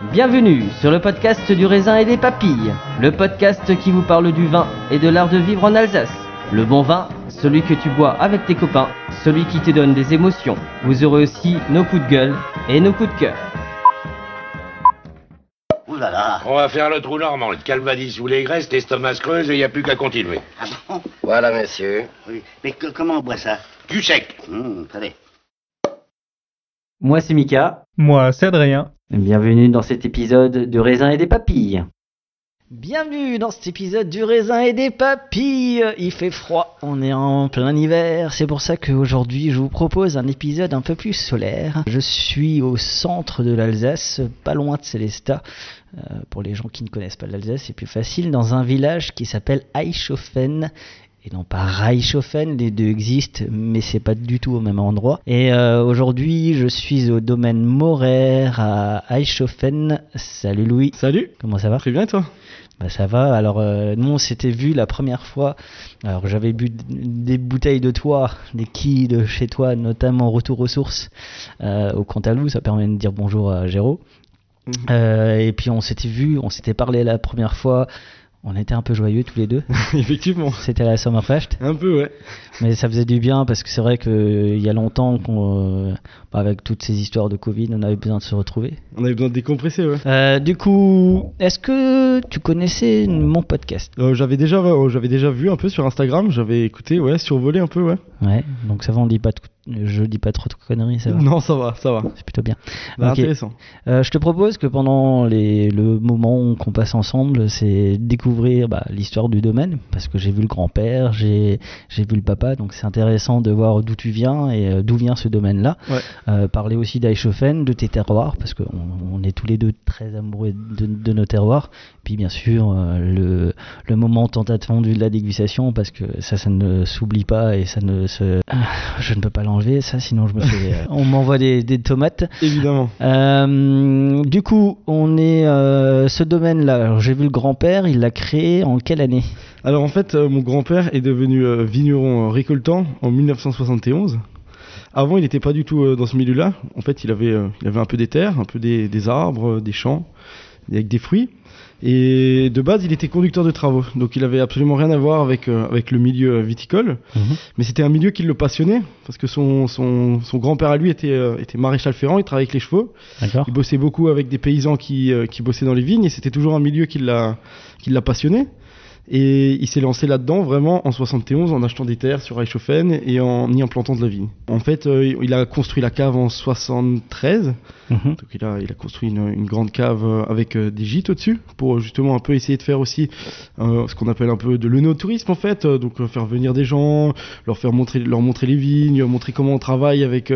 Bienvenue sur le podcast du raisin et des papilles, le podcast qui vous parle du vin et de l'art de vivre en Alsace. Le bon vin, celui que tu bois avec tes copains, celui qui te donne des émotions. Vous aurez aussi nos coups de gueule et nos coups de cœur. Ouh là là On va faire le trou normand, le calvadis sous les graisses, l'estomac se creuse et il n'y a plus qu'à continuer. Ah bon Voilà, monsieur. Oui. Mais que- comment on boit ça? Du sec Hum, Attendez. Moi c'est Mika, Moi, c'est Adrien. bienvenue dans cet épisode du raisin et des papilles. Bienvenue dans cet épisode du raisin et des papilles. Il fait froid, on est en plein hiver, c'est pour ça qu'aujourd'hui je vous propose un épisode un peu plus solaire. Je suis au centre de l'Alsace, pas loin de Célestat. Euh, pour les gens qui ne connaissent pas l'Alsace, c'est plus facile, dans un village qui s'appelle Eichhofen et non pas Reichhofen, les deux existent, mais c'est pas du tout au même endroit. Et euh, aujourd'hui, je suis au domaine Morer à Eichhofen. Salut Louis. Salut. Comment ça va? Très bien, et toi? Bah ça va. Alors euh, nous on s'était vu la première fois. Alors j'avais bu des bouteilles de toi, des quilles de chez toi, notamment Retour aux sources euh, au Cantalou. Ça permet de dire bonjour à Géraud. Mhm. Euh, et puis on s'était vu, on s'était parlé la première fois. On était un peu joyeux tous les deux. Effectivement. C'était la Summerfest. Un peu, ouais. Mais ça faisait du bien parce que c'est vrai qu'il y a longtemps qu'on, euh, avec toutes ces histoires de Covid, on avait besoin de se retrouver. On avait besoin de décompresser, ouais. Euh, du coup, est-ce que tu connaissais mon podcast? Euh, j'avais déjà, euh, j'avais déjà vu un peu sur Instagram, j'avais écouté, ouais, survolé un peu, ouais. Ouais, donc ça va, on dit pas, de- je dis pas trop de conneries, ça va. Non, ça va, ça va. C'est plutôt bien. Bah. Intéressant. Euh, je te propose que pendant les, le moment qu'on passe ensemble, c'est découvrir bah, l'histoire du domaine, parce que j'ai vu le grand-père, j'ai vu le papa, donc c'est intéressant de voir d'où tu viens et euh, d'où vient ce domaine-là. Ouais. Euh, parler aussi d'Eichhofen, de tes terroirs, parce qu'on on est tous les deux très amoureux de, de nos terroirs. Puis bien sûr, euh, le, le moment tant attendu de la dégustation, parce que ça, ça ne s'oublie pas et ça ne se... Je ne peux pas l'enlever, ça, sinon je me fais... euh, on m'envoie des, des tomates. Évidemment. Euh, du coup, on est euh, ce domaine-là. J'ai vu le grand-père, il l'a créé en quelle année? Alors en fait, mon grand-père est devenu vigneron récoltant en 1971. Avant, il n'était pas du tout dans ce milieu-là. En fait, il avait, il avait un peu des terres, un peu des, des arbres, des champs, avec des fruits. Et de base, il était conducteur de travaux. Donc, il avait absolument rien à voir avec, euh, avec le milieu euh, viticole. Mais c'était un milieu qui le passionnait, parce que son, son, son grand-père à lui était, euh, était maréchal ferrant, il travaillait avec les chevaux. Il bossait beaucoup avec des paysans qui, euh, qui bossaient dans les vignes, et c'était toujours un milieu qui l'a qui l'a passionné. Et il s'est lancé là-dedans vraiment en 71 en achetant des terres sur Reichhofen et en y implantant de la vigne. En fait, euh, il a construit la cave en 73. Mhm. Donc il a, il a construit une, une grande cave euh, avec euh, des gîtes au-dessus pour justement un peu essayer de faire aussi euh, ce qu'on appelle un peu de l'œnotourisme en fait. Donc faire venir des gens, leur faire montrer, leur montrer les vignes, montrer comment on travaille avec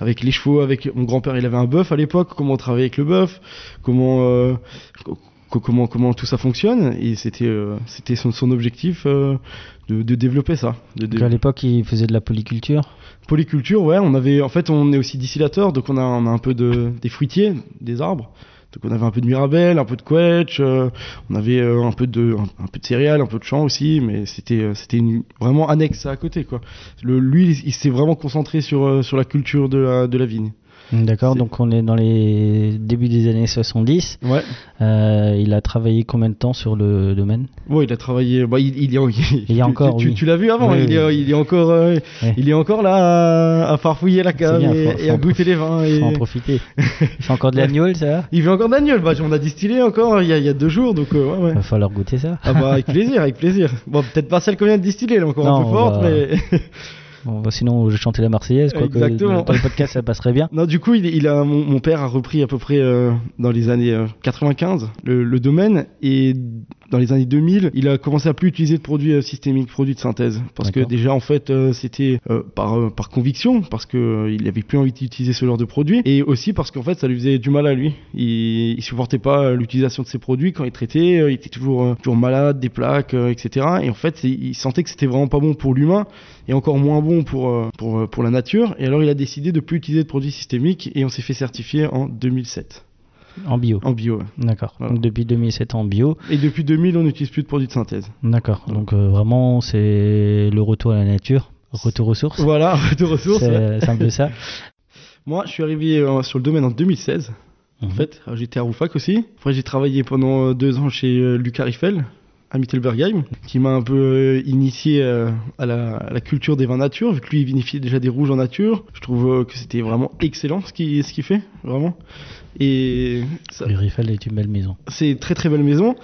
avec les chevaux. Avec mon grand-père, il avait un bœuf à l'époque. Comment on travaille avec le bœuf, comment co- co- comment comment tout ça fonctionne. Et c'était euh, c'était son, son objectif euh, de, de développer ça. De, à l'époque, il faisait de la polyculture. Polyculture, ouais, on avait, en fait, on est aussi distillateur, donc on a, on a un peu de, des fruitiers, des arbres. Donc on avait un peu de Mirabelle, un peu de Quetch, euh, on avait un peu de un, un peu de céréales, un peu de chant aussi, mais c'était c'était vraiment annexe à côté quoi. Le, lui, il, il s'est vraiment concentré sur sur la culture de la de la vigne. D'accord, donc on est dans les débuts des années 70. Ouais. Euh, il a travaillé combien de temps sur le domaine? Ouais, il a travaillé. Bah, il, il y a, Il y a tu- encore, Tu, oui. tu l'as vu avant. Oui, il, est, oui. il est encore. euh. Il est encore là à, à farfouiller la cave bien, et, faut- et faut à goûter les vins. Et... Faut en profiter. Il fait encore de l'agneau, ça Il fait encore d'agneau. Bah, on a distillé encore il y a, il y a deux jours, donc euh, ouais, ouais. Va falloir goûter ça. Ah bah avec plaisir, avec plaisir. Bon, peut-être pas celle qu'on vient de distiller, elle est encore Non, un peu forte, va- mais. Bon, bah, sinon, je chantais la Marseillaise, quoi. que Exactement. dans le podcast, ça passerait bien. Non, du coup, il, il a, mon, mon père a repris à peu près euh, dans les années euh, 95 le, le domaine et dans les années 2000, il a commencé à plus utiliser de produits euh, systémiques, produits de synthèse, parce que déjà en fait euh, c'était euh, par par conviction, parce que il avait plus envie d'utiliser ce genre de produits et aussi parce qu'en fait ça lui faisait du mal à lui. Il, il supportait pas l'utilisation de ces produits quand il traitait, il était toujours toujours malade, des plaques, etc. Et en fait il sentait que c'était vraiment pas bon pour l'humain et encore moins bon pour, pour, pour la nature. Et alors il a décidé de plus utiliser de produits systémiques et on s'est fait certifier en 2007 En bio. en bio. D'accord. Voilà. Donc depuis 2007 en bio. Et depuis 2000 on n'utilise plus de produits de synthèse. D'accord. Donc euh, vraiment, c'est le retour à la nature, retour aux sources. Voilà, de ressources. ouais. C'est c'est un peu ça. Moi je suis arrivé euh, sur le domaine en 2016. En Mhm. fait, Euh, j'étais à Roufac aussi. Après j'ai travaillé pendant euh, deux ans chez euh, Lucas Riffel à Mittelbergheim, qui m'a un peu euh, initié euh, à, la, à la culture des vins nature, vu que lui il vinifiait déjà des rouges en nature. Je trouve euh, que c'était vraiment excellent ce qu'il ce fait, vraiment. Et ça, Le Riffel est une belle maison. c'est une très très belle maison.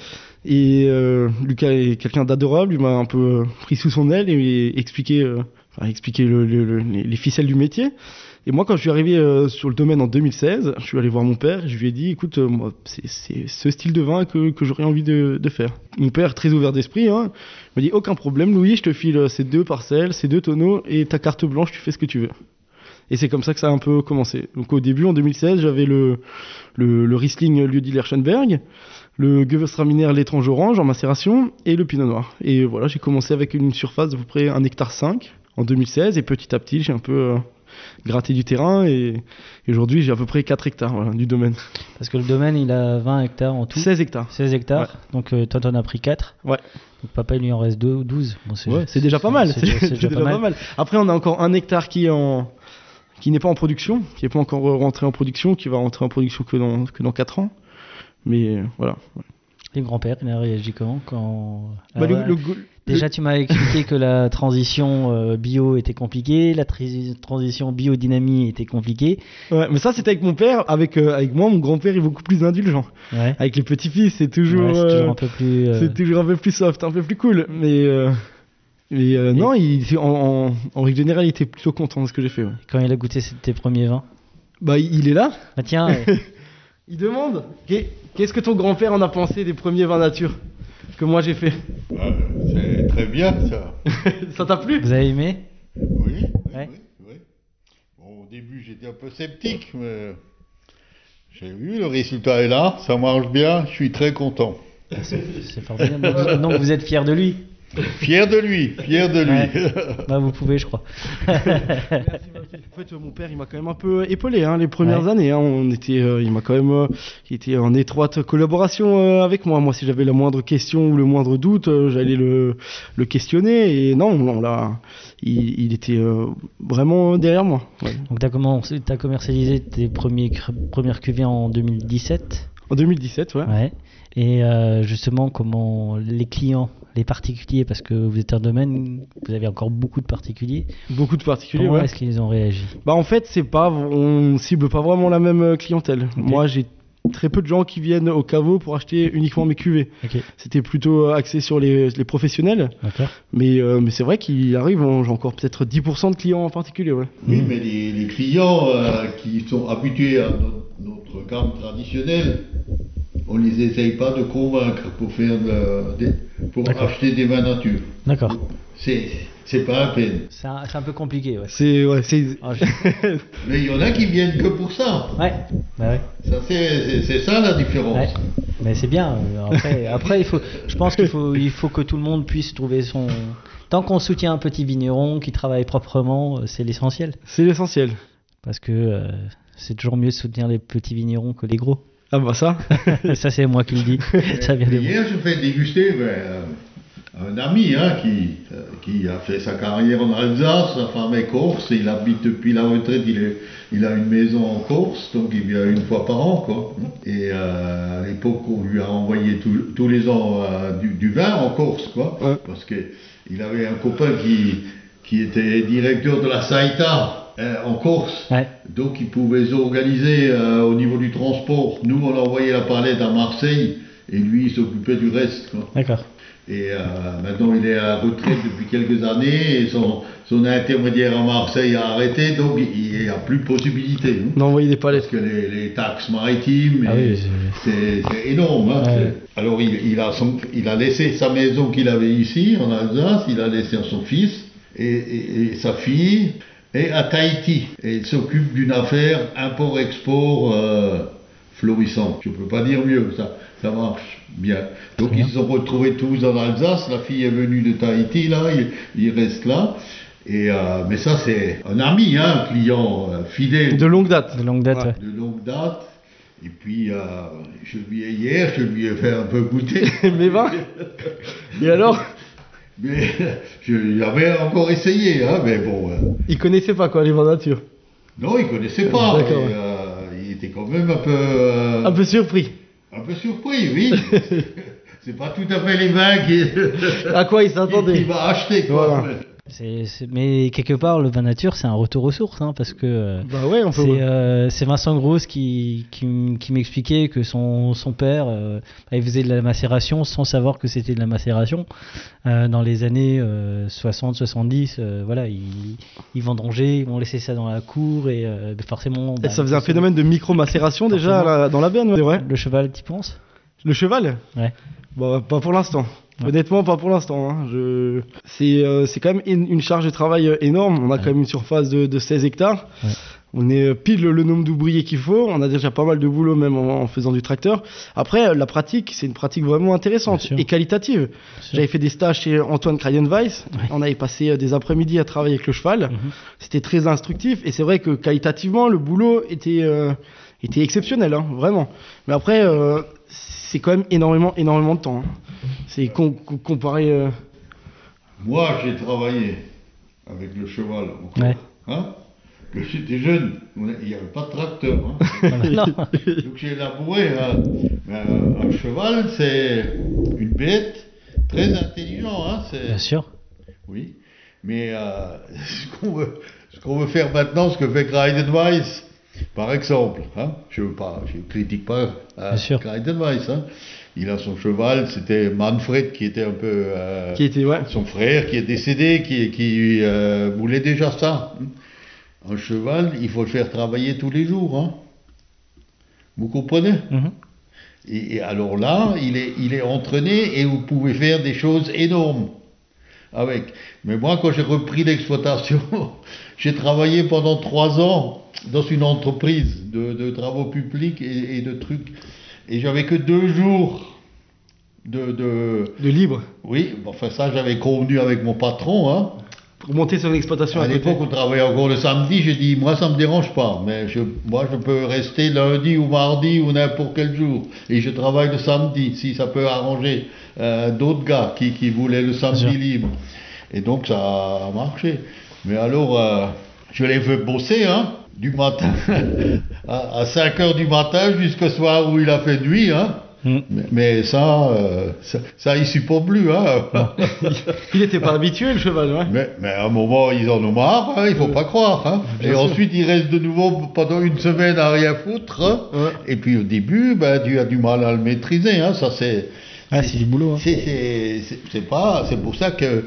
Et euh, Lucas est quelqu'un d'adorable, il m'a un peu pris sous son aile et expliqué, euh, enfin, expliqué le- le- le- les, les ficelles du métier. Et moi, quand je suis arrivé euh, sur le domaine en 2016, je suis allé voir mon père, je lui ai dit, écoute, euh, moi, c'est ce style de vin que, j'aurais envie de, faire. Mon père, très ouvert d'esprit, hein, m'a dit, aucun problème, Louis, je te file euh, ces deux parcelles, ces deux tonneaux, et ta carte blanche, tu fais ce que tu veux. Et c'est comme ça que ça a un peu commencé. Donc au début, en 2016, j'avais le, le, le Riesling Lieu-dit-Lerchenberg, le Gewürztraminer l'étrange orange en macération et le Pinot Noir. Et voilà, j'ai commencé avec une surface d'à peu près 1 hectare 5 en 2016 et petit à petit, j'ai un peu gratté du terrain et, et aujourd'hui, j'ai à peu près 4 hectares voilà, du domaine. Parce que le domaine, il a 20 hectares en tout. 16 hectares. 16 hectares. Donc euh, toi, t'en as pris 4. Ouais. Donc papa, il lui en reste 2 ou 12. Bon, Ouais, c'est déjà pas mal. C'est déjà, déjà pas mal. Après, on a encore un hectare qui est en qui n'est pas en production, qui n'est pas encore rentré en production, qui va rentrer en production que dans que dans 4 ans. Mais euh, voilà. Et le grand-père, il a réagi comment quand... Bah, Ah le- ouais. le Déjà, tu m'as expliqué que la transition euh, bio était compliquée, la transition biodynamie était compliquée. Ouais, mais ça c'était avec mon père, avec euh, avec moi mon grand-père est beaucoup plus indulgent. Ouais. Avec les petits-fils, c'est toujours Ouais, c'est euh, toujours un peu plus. euh, c'est toujours un peu plus soft, un peu plus cool, mais euh, mais euh, Et- non, il en, en, en règle générale, il était plutôt content de ce que j'ai fait. Quand il a goûté tes premiers vins? Bah il est là, Ah tiens, euh, il demande Qu'est- qu'est-ce que ton grand-père en a pensé des premiers vins nature? Que moi j'ai fait. Ah, c'est très bien ça. ça t'a plu? Vous avez aimé? Oui, oui, Ouais. oui, oui. Bon, au début, j'étais un peu sceptique, mais j'ai vu, le résultat est là, ça marche bien, je suis très content. C'est formidable. Donc, vous- donc vous êtes fier de lui? Fier de lui, fier de lui. Ouais. Bah, vous pouvez, je crois. En fait, mon père, il m'a quand même un peu épaulé hein, les premières Ouais. années. hein. on était, euh, il m'a quand même, euh, il était en étroite collaboration euh, avec moi. Moi, si j'avais la moindre question ou le moindre doute, euh, j'allais le, le questionner. Et non, on l'a, il, il était euh, vraiment derrière moi. ouais. Donc tu as, commencé, t'as commercialisé tes premiers, premières cuvées en 2017. En 2017, ouais. Ouais. Et euh, justement, comment les clients, les particuliers, parce que vous êtes un domaine, vous avez encore beaucoup de particuliers, Beaucoup de particuliers. comment ouais. est-ce qu'ils ont réagi? Bah en fait, c'est pas, on cible pas vraiment la même euh, clientèle. Moi, j'ai très peu de gens qui viennent au caveau pour acheter uniquement mes cuvées. Ok, C'était plutôt euh, axé sur les, les professionnels. d'accord. Mais, euh, mais c'est vrai qu'il arrive, hein, j'ai encore peut-être 10% de clients en particulier. Ouais. Oui, mais les, les clients euh, qui sont habitués à notre, notre gamme traditionnelle, on les essaye pas de convaincre pour faire de- des- pour D'accord. acheter des vins nature. D'accord. C'est c'est pas la peine. C'est un, peu compliqué, ouais. C'est ouais, Mais il y en a qui viennent que pour ça. Ouais, bah ouais. Ça c'est ça la différence. Ouais. Mais c'est bien. euh, Après, après il faut, je pense qu'il faut, il faut que tout le monde puisse trouver son. Tant qu'on soutient un petit vigneron qui travaille proprement, euh, c'est l'essentiel. c'est l'essentiel. Parce que euh, c'est toujours mieux de soutenir les petits vignerons que les gros. Ah bah ça. ça c'est moi qui le dis. ça vient de moi. Hier, je fais déguster ben, euh, un ami hein, qui, euh, qui a fait sa carrière en Alsace, sa femme est corse, il habite depuis la retraite, il, est, il a une maison en Corse, donc il vient une fois par an. Quoi. Et euh, à l'époque, on lui a envoyé tous- tous les ans euh, du, du vin en Corse, quoi, Ouais. parce qu'il avait un copain qui, qui était directeur de la Saïta en Corse. Ouais. Donc ils pouvaient s'organiser euh, au niveau du transport. Nous, on envoyait la palette à Marseille et lui, il s'occupait du reste. D'accord. Et euh, maintenant, il est à retraite depuis quelques années et son, son intermédiaire à Marseille a arrêté, donc il n'y a plus de possibilité. hein. D'envoyer des Parce palettes. que les, les taxes maritimes, Ah oui, c'est énorme. hein. Ouais. Alors il, il a son- il a laissé sa maison qu'il avait ici, en Alsace, il a laissé à son fils et, et- et sa fille, et à Tahiti. Et il s'occupe d'une affaire import-export euh, florissante. Je ne peux pas dire mieux, ça, ça marche bien. Donc ils se sont retrouvés tous en Alsace, la fille est venue de Tahiti, là, il, il reste là. Et, euh, mais ça, c'est un ami, hein, un client euh, fidèle De longue date. De longue date, Ouais. ouais. de longue date. Et puis, euh, je lui ai hier, je lui ai fait un peu goûter. Mais va. Et alors? Mais je l'avais encore essayé, hein, mais bon. euh, Il connaissait pas quoi les vins nature. non, il connaissait pas. Mais, euh, il était quand même un peu, euh, Un peu surpris. un peu surpris, oui. C'est pas tout à fait les vins qui- À quoi il s'attendait qu'il va acheter, quoi. Voilà. Mais quelque part, le vin nature, c'est un retour aux sources, hein, parce que euh, Bah ouais, c'est euh, c'est Vincent Grosse qui, qui, m- qui m'expliquait que son, son père, euh, bah, il faisait de la macération sans savoir que c'était de la macération. Euh, dans les années 60-70, voilà, ils, ils vendangeaient, ils vont laisser ça dans la cour et forcément... Et bah, ça faisait un phénomène de micro-macération déjà la- dans la benne, ouais. Le cheval, tu penses? Le cheval Ouais. Bah, pas pour l'instant. Ouais. Honnêtement, pas pour l'instant. hein. Je... C'est euh, quand même une, charge de travail euh, énorme. On a quand même une surface de, de 16 hectares. Ouais. On est euh, pile le nombre d'ouvriers qu'il faut. On a déjà pas mal de boulot même en, en faisant du tracteur. Après, la pratique, c'est une pratique vraiment intéressante et qualitative. J'avais fait des stages chez Antoine Kreidenweiss. Ouais. On avait passé des après-midi à travailler avec le cheval. Mhm. C'était très instructif et c'est vrai que qualitativement, le boulot était, euh, était exceptionnel, hein, vraiment. Mais après, euh, c'est quand même énormément, énormément de temps. hein. C'est com- com- comparé. euh, Moi, j'ai travaillé avec le cheval encore. Ouais. Hein Quand j'étais jeune, il n'y avait pas de tracteur. hein. Donc j'ai labouré. hein. Mais un, un cheval, c'est une bête très intelligent. Hein. Bien sûr. Oui. Mais euh, ce qu'on veut, faire maintenant, ce que fait Kreidenweiss, par exemple, hein, je ne critique pas euh. Kreidenweiss. Hein. Il a son cheval, c'était Manfred qui était un peu... euh, qui était, ouais. son frère qui est décédé, qui, qui euh, voulait déjà ça. Un cheval, il faut le faire travailler tous les jours. hein. Vous comprenez? Mhm. et, et alors là, il est, il est entraîné et vous pouvez faire des choses énormes avec. Mais moi, quand j'ai repris l'exploitation, j'ai travaillé pendant trois ans dans une entreprise de, de travaux publics et, et de trucs. Et j'avais que deux jours de... de De libre. oui, enfin ça j'avais convenu avec mon patron. Hein. Pour monter sur une exploitation À à l'époque on travaillait encore le samedi, j'ai dit moi ça me dérange pas, mais je, moi je peux rester lundi ou mardi ou n'importe quel jour. Et je travaille le samedi, si ça peut arranger euh, d'autres gars qui, qui voulaient le samedi libre. Et donc ça a marché. Mais alors euh, je l'ai fait bosser, hein, du matin à, à 5 heures du matin jusqu'au soir où il a fait nuit, hein. Mm. Mais, mais ça, euh, ça, ça, il supporte plus, hein. Il n'était pas habitué, le cheval, ouais. Mais, mais à un moment, ils en ont marre, hein, il faut pas croire. Hein. Et sûr. ensuite, ils restent de nouveau pendant une semaine à rien foutre. hein. Ouais. Et puis au début, ben, tu as du mal à le maîtriser. Hein. Ça, c'est, Ah, c'est du boulot. hein. c'est, c'est, c'est- c'est pas, c'est pour ça que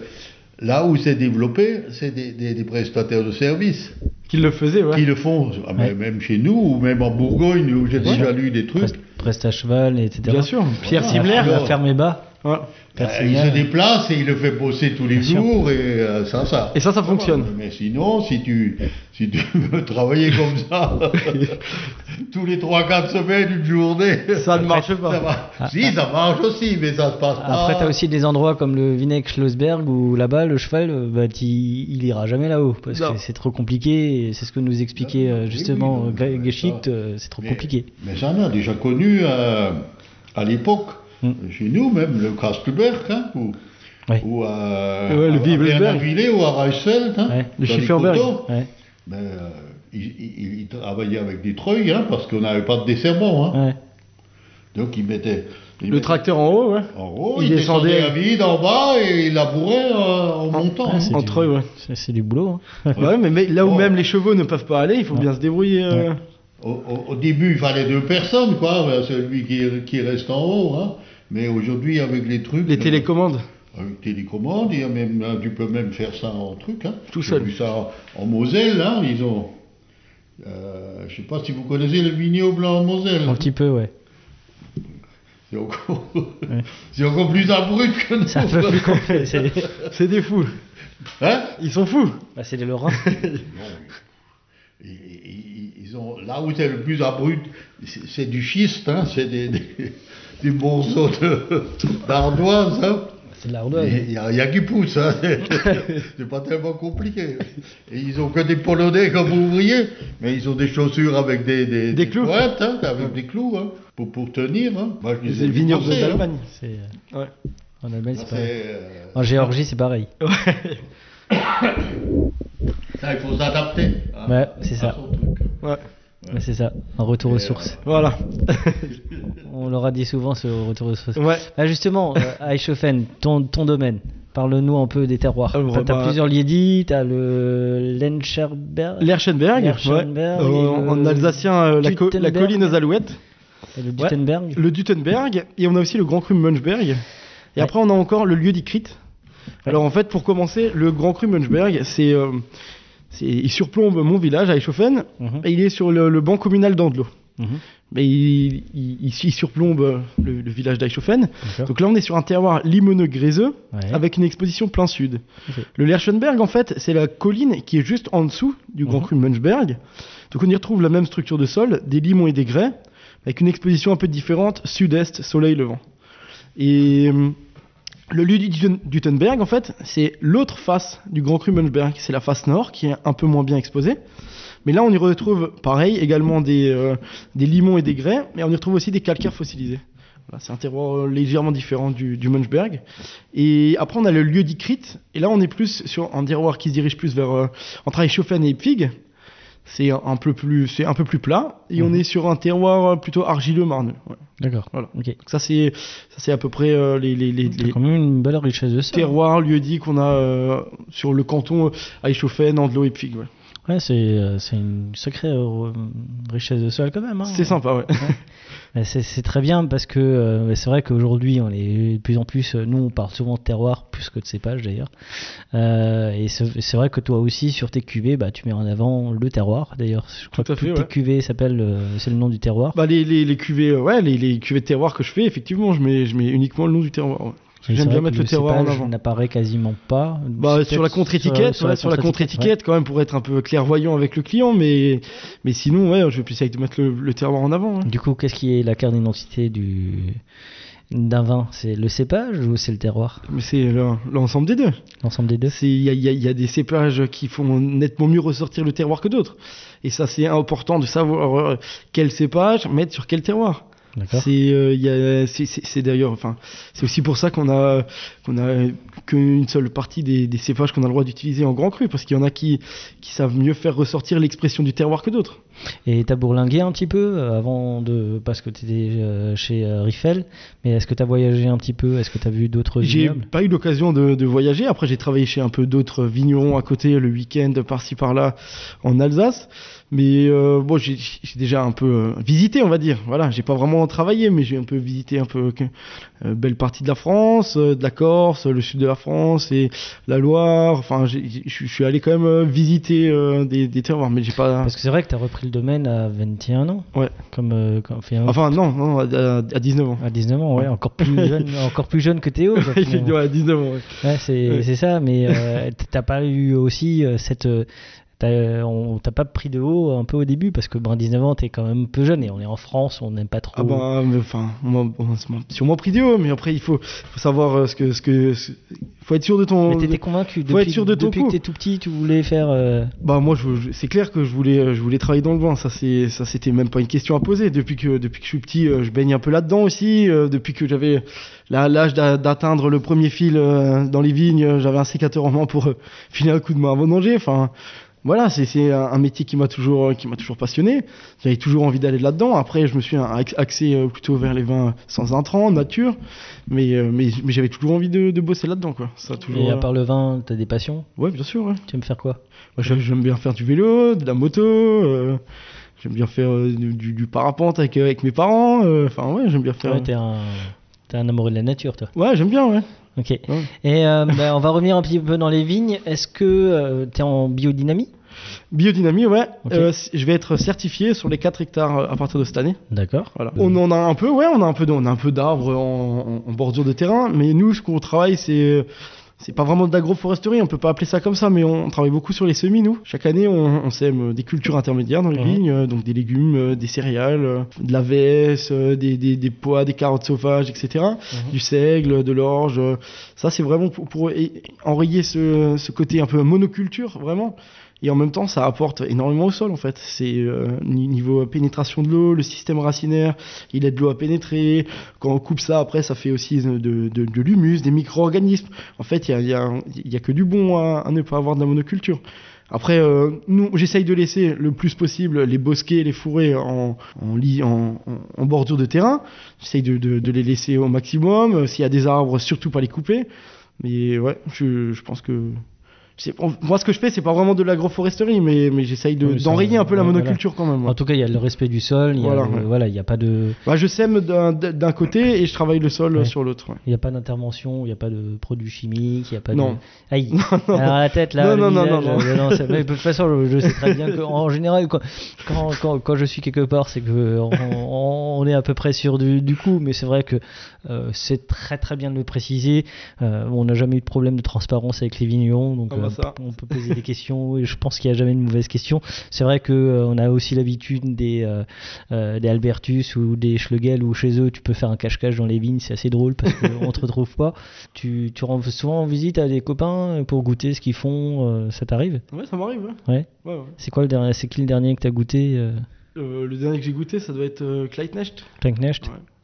là où c'est développé, c'est des, des, des prestataires de services Qu'il le faisait, ouais. qui le font. Ah, mais Ouais. Même chez nous, ou même en Bourgogne, où j'ai déjà lu des trucs. Prest, preste à cheval, etc. Bien sûr. Pierre Voilà. Simler. Alors- La ferme est bas. Euh, il se déplace et il le fait bosser tous les Bien sûr. jours et euh, ça, ça. Et ça, ça fonctionne. Mais sinon, si tu, si tu veux travailler comme ça, tous les 3-4 semaines, une journée, Ça ne marche ça pas. va. Si, ça marche aussi, mais ça se passe pas. Après, t'as aussi des endroits comme le Vinek Schlossberg où là-bas, le cheval, euh, bah, il ira jamais là-haut parce Non. que c'est trop compliqué. C'est ce que nous expliquait Oui, justement oui, mais Geschicht, c'est trop Mais- compliqué. Mais ça, on a déjà connu euh, à l'époque, Mm. chez nous même, le Kastelberg, hein, ou, Ouais. ou à, Ouais, le à ou à Reichsfeld, hein, Ouais. Le Schifferberg. Ben, euh, il, il- il travaillait avec des treuils, hein, parce qu'on n'avait pas de desserrement. Hein. ouais. Donc il mettait il Le mettait tracteur en haut, ouais. en haut, il il, descendait, à vide en bas et il labourait euh, en montant. Ah, hein. c'est En du- treuil, ouais. c'est- C'est du boulot. hein. Ouais, mais, mais là où même les chevaux ne peuvent pas aller, il faut bien se débrouiller. euh. Au, au- au début, il fallait deux personnes, quoi, ben, celui qui, qui reste en haut. Hein. Mais aujourd'hui, avec les trucs. Les euh, télécommandes. Avec télécommande, il y a même, là, tu peux même faire ça en truc. Hein. Tout J'ai seul. vu ça en, en Moselle, hein, ils ont. Euh, je sais pas si vous connaissez le vigno blanc en Moselle. Un petit peu, ouais. C'est encore, c'est encore plus abrupt que nous. C'est un peu plus complet. C'est C'est des fous. Hein? Ils sont fous. bah, c'est les Lorrains. ils, ils- ils ont, là où c'est le plus abrupt, c'est c'est du schiste, hein, c'est des, des, des morceaux de- d'ardoise. Hein. C'est de l'ardoise. Il y, a- a qui pousse, hein. c'est pas tellement compliqué. Et ils ont que des polonais comme ouvriers, mais ils ont des chaussures avec des, des, Des clous. pointes, hein, avec des clous, hein, pour, pour tenir. Hein. Moi, je les C'est ai le vignoble hein. d'Allemagne. C'est, euh, Ouais. En Allemagne, c'est pareil. euh, En Géorgie, c'est pareil. ça, il faut s'adapter. Ouais, c'est ça. truc. Ouais. Ouais, c'est ça. Un retour aux Et, sources. Voilà. On l'aura dit souvent, ce retour aux sources. Ouais. Ah, justement, euh, Eichhofen, ton, ton domaine. Parle-nous un peu des terroirs. T'as t'as bah- plusieurs lieux-dits, t'as le Lenscherberg, L'Erchenberg, L'Erchenberg ouais. et Euh, en alsacien, euh, la, co- la Dutenberg. colline aux alouettes. et le Dutenberg. Le Dutenberg, et on a aussi le Grand Cru Munchberg. Et après, on a encore le lieu d'Ikrit. Alors en fait, pour commencer, le Grand Cru Munchberg, c'est, euh, c'est- il surplombe mon village à Eichhofen, Mhm. et il est sur le, le banc communal d'Andelo. Mhm. Mais il, il, il- il surplombe le, le village d'Eichhofen. D'accord. Donc là, on est sur un terroir limoneux gréseux, Ouais. avec une exposition plein sud. Le Lerchenberg, en fait, c'est la colline qui est juste en dessous du Grand Mhm. Cru Munchberg. Donc on y retrouve la même structure de sol, des limons et des grès, avec une exposition un peu différente, sud-est, soleil levant. Et euh, le Duten- Dutenberg, en fait, c'est l'autre face du Grand Cru. C'est la face nord, qui est un peu moins bien exposée. Mais là, on y retrouve, pareil, également des, euh, des limons et des grès, mais on y retrouve aussi des calcaires fossilisés. Voilà, c'est un terroir euh, légèrement différent du, du. Et après, on a le lieu d'Ikrit. Et là, on est plus sur un terroir qui se dirige plus vers euh, entre Eichhofen et Ipfig. C'est un peu plus, c'est un peu plus plat. Et on est sur un terroir plutôt argileux marneux. Ouais. D'accord. Voilà. Ok. Donc ça, c'est, ça, c'est à peu près euh, les, les, les, les quand même une belle richesse de sol. terroirs, lieux dits qu'on a euh, sur le canton euh, Eichhofen, Andelo et Ipfig. Ouais. Ouais, c'est euh, c'est une sacrée euh, richesse de sol quand même. hein. C'est sympa, ouais. C'est c'est très bien parce que euh, c'est vrai qu'aujourd'hui, on est de plus en plus, nous on parle souvent de terroir plus que de cépage d'ailleurs. Euh, et c'est c'est vrai que toi aussi sur tes cuvées, bah, tu mets en avant le terroir. D'ailleurs, je crois Tout que fait, toutes tes cuvées s'appellent, euh, c'est le nom du terroir. Bah les, les, les cuvées, ouais, les, les cuvées de terroir que je fais, effectivement, je mets, je mets uniquement le nom du terroir. ouais. J'aime bien mettre que le terroir en avant. n'apparaît quasiment pas. Bah, C'est sur la contre-étiquette, sur ouais, sur la contre-étiquette, quand même, pour être un peu clairvoyant avec le client, mais, mais sinon, ouais, je vais plus essayer de mettre le, le terroir en avant. hein. Du coup, qu'est-ce qui est la carte d'identité du d'un vin? C'est le cépage ou c'est le terroir? C'est le- l'ensemble des deux. L'ensemble des deux y y il y a des cépages qui font nettement mieux ressortir le terroir que d'autres. Et ça, c'est important de savoir euh, quel cépage mettre sur quel terroir. C'est euh, c'est- d'ailleurs, enfin, c'est aussi pour ça qu'on a qu'on a qu'une seule partie des, des cépages qu'on a le droit d'utiliser en grand cru, parce qu'il y en a qui qui savent mieux faire ressortir l'expression du terroir que d'autres. Et t'as bourlingué un petit peu euh, avant de. Parce que t'étais euh, chez Riffel, mais est-ce que t'as voyagé un petit peu? Est-ce que t'as vu d'autres J'ai pas eu l'occasion de, de voyager. Après, j'ai travaillé chez un peu d'autres vignerons à côté le week-end, par-ci par-là, en Alsace. Mais euh, bon, j'ai déjà un peu euh, visité, on va dire. Voilà, j'ai pas vraiment travaillé, mais j'ai un peu visité un peu euh, belle partie de la France, de la Corse, le sud de la France et la Loire. Enfin, je suis allé quand même visiter des, des terroirs, mais j'ai pas. Parce que c'est vrai que t'as repris pris le domaine à 21 ans. Ouais. Comme, Enfin, non, non, à, à- à 19 ans. à 19 ans, ouais, encore plus jeune, encore plus jeune que Théo. ouais, à 19 ans, ouais. Ouais, c'est Ouais. ça, mais t'as pas eu aussi cette. Euh, t'as- pas pris de haut un peu au début parce que ben, 19 ans, t'es quand même un peu jeune et on est en France, on n'aime pas trop. Ah bah, enfin, on m'a- sûrement pris des hauts, mais après il faut, faut savoir euh, ce que, ce que, ce- faut être sûr de ton. mais t'étais convaincu faut être depuis, sûr de ton depuis coup. que t'es tout petit, tu voulais faire. euh, Bah moi, je, je- c'est clair que je voulais, je voulais travailler dans le vin. Ça, c'est, ça, c'était même pas une question à poser. Depuis que, depuis que je suis petit, je baigne un peu là-dedans aussi. depuis que j'avais la- l'âge d'a- d'atteindre le premier fil dans les vignes, j'avais un sécateur en main pour filer un coup de main avant de manger. Enfin, voilà, c'est, un, métier qui m'a toujours, euh, qui m'a toujours passionné. J'avais toujours envie d'aller là-dedans. Après, je me suis ax- axé euh, plutôt vers les vins sans intrants, nature. Mais, euh, mais, mais j'avais toujours envie de, de bosser là-dedans, quoi. Ça toujours. Et à part le vin, t'as des passions? Ouais, bien sûr. Ouais. Tu aimes faire quoi? Moi, j'aime bien faire du vélo, de la moto. euh, j'aime bien faire du, du- du parapente avec, avec mes parents. euh, Enfin, ouais, j'aime bien faire. Ouais, t'es un, t'es un amoureux de la nature, toi. Ouais, j'aime bien, ouais. Ok. Et euh, bah, on va revenir un petit peu dans les vignes. Est-ce que euh, t'es en biodynamie? Biodynamie, ouais. Euh, je vais être certifié sur les 4 hectares euh, à partir de cette année. D'accord. Voilà. On en a un peu, ouais, on a un peu, de- on a un peu d'arbres en bordure de terrain, mais nous, ce qu'on travaille, c'est c'est pas vraiment de l'agroforesterie, on peut pas appeler ça comme ça, mais on, travaille beaucoup sur les semis, nous. Chaque année, on, on sème des cultures intermédiaires dans les vignes, euh, donc des légumes, euh, des céréales, euh, de la veste, euh, des, des, des pois, des carottes sauvages, etc. Mhm. Du seigle, de l'orge. euh, ça, c'est vraiment pour, enrayer ce, ce côté un peu monoculture, vraiment. Et en même temps, ça apporte énormément au sol, en fait. C'est euh, ni- niveau pénétration de l'eau, le système racinaire, il aide l'eau à pénétrer. Quand on coupe ça, après, ça fait aussi de, l'humus, des micro-organismes. En fait, il y a, que du bon à, ne pas avoir de la monoculture. Après, euh, nous, j'essaye de laisser le plus possible les bosquets, les fourrés en, bordure de terrain. J'essaye de, les laisser au maximum. S'il y a des arbres, surtout pas les couper. Mais ouais, je pense que. Moi, ce que je fais, c'est pas vraiment de l'agroforesterie, mais, mais j'essaye de- d'enrayer un peu la ouais, monoculture quand même. ouais. En tout cas, il y a le respect du sol. Il y Voilà, ouais. voilà, n'y a pas de. Bah, je sème d'un côté et je travaille le sol Ouais. sur l'autre. ouais. Il n'y a pas d'intervention, il n'y a pas de produits chimiques, il n'y a pas Non. de... Aïe Non, non. Alors la tête là, Non, non, non, visage, non, non, c'est- mais de toute façon, je, sais très bien qu'en général, quand, quand, quand, quand je suis quelque part, c'est que on, est à peu près sûr du, du coup, mais c'est vrai que euh, c'est très très bien de le préciser. Euh, on n'a jamais eu de problème de transparence avec les vignerons, donc Ah euh, on peut poser des questions et je pense qu'il n'y a jamais de mauvaises questions. C'est vrai que euh, on a aussi l'habitude des, euh, euh, des Albertus ou des Schlegel où chez eux tu peux faire un cache-cache dans les vignes, c'est assez drôle parce qu'on te retrouve pas. Tu, tu rends souvent en visite à des copains pour goûter ce qu'ils font, ça t'arrive? Ouais, ça m'arrive. Ouais. Ouais. Ouais, ouais. C'est quoi le dernier C'est qui le dernier que t'as goûté euh, le dernier que j'ai goûté, ça doit être euh, Kleitnecht.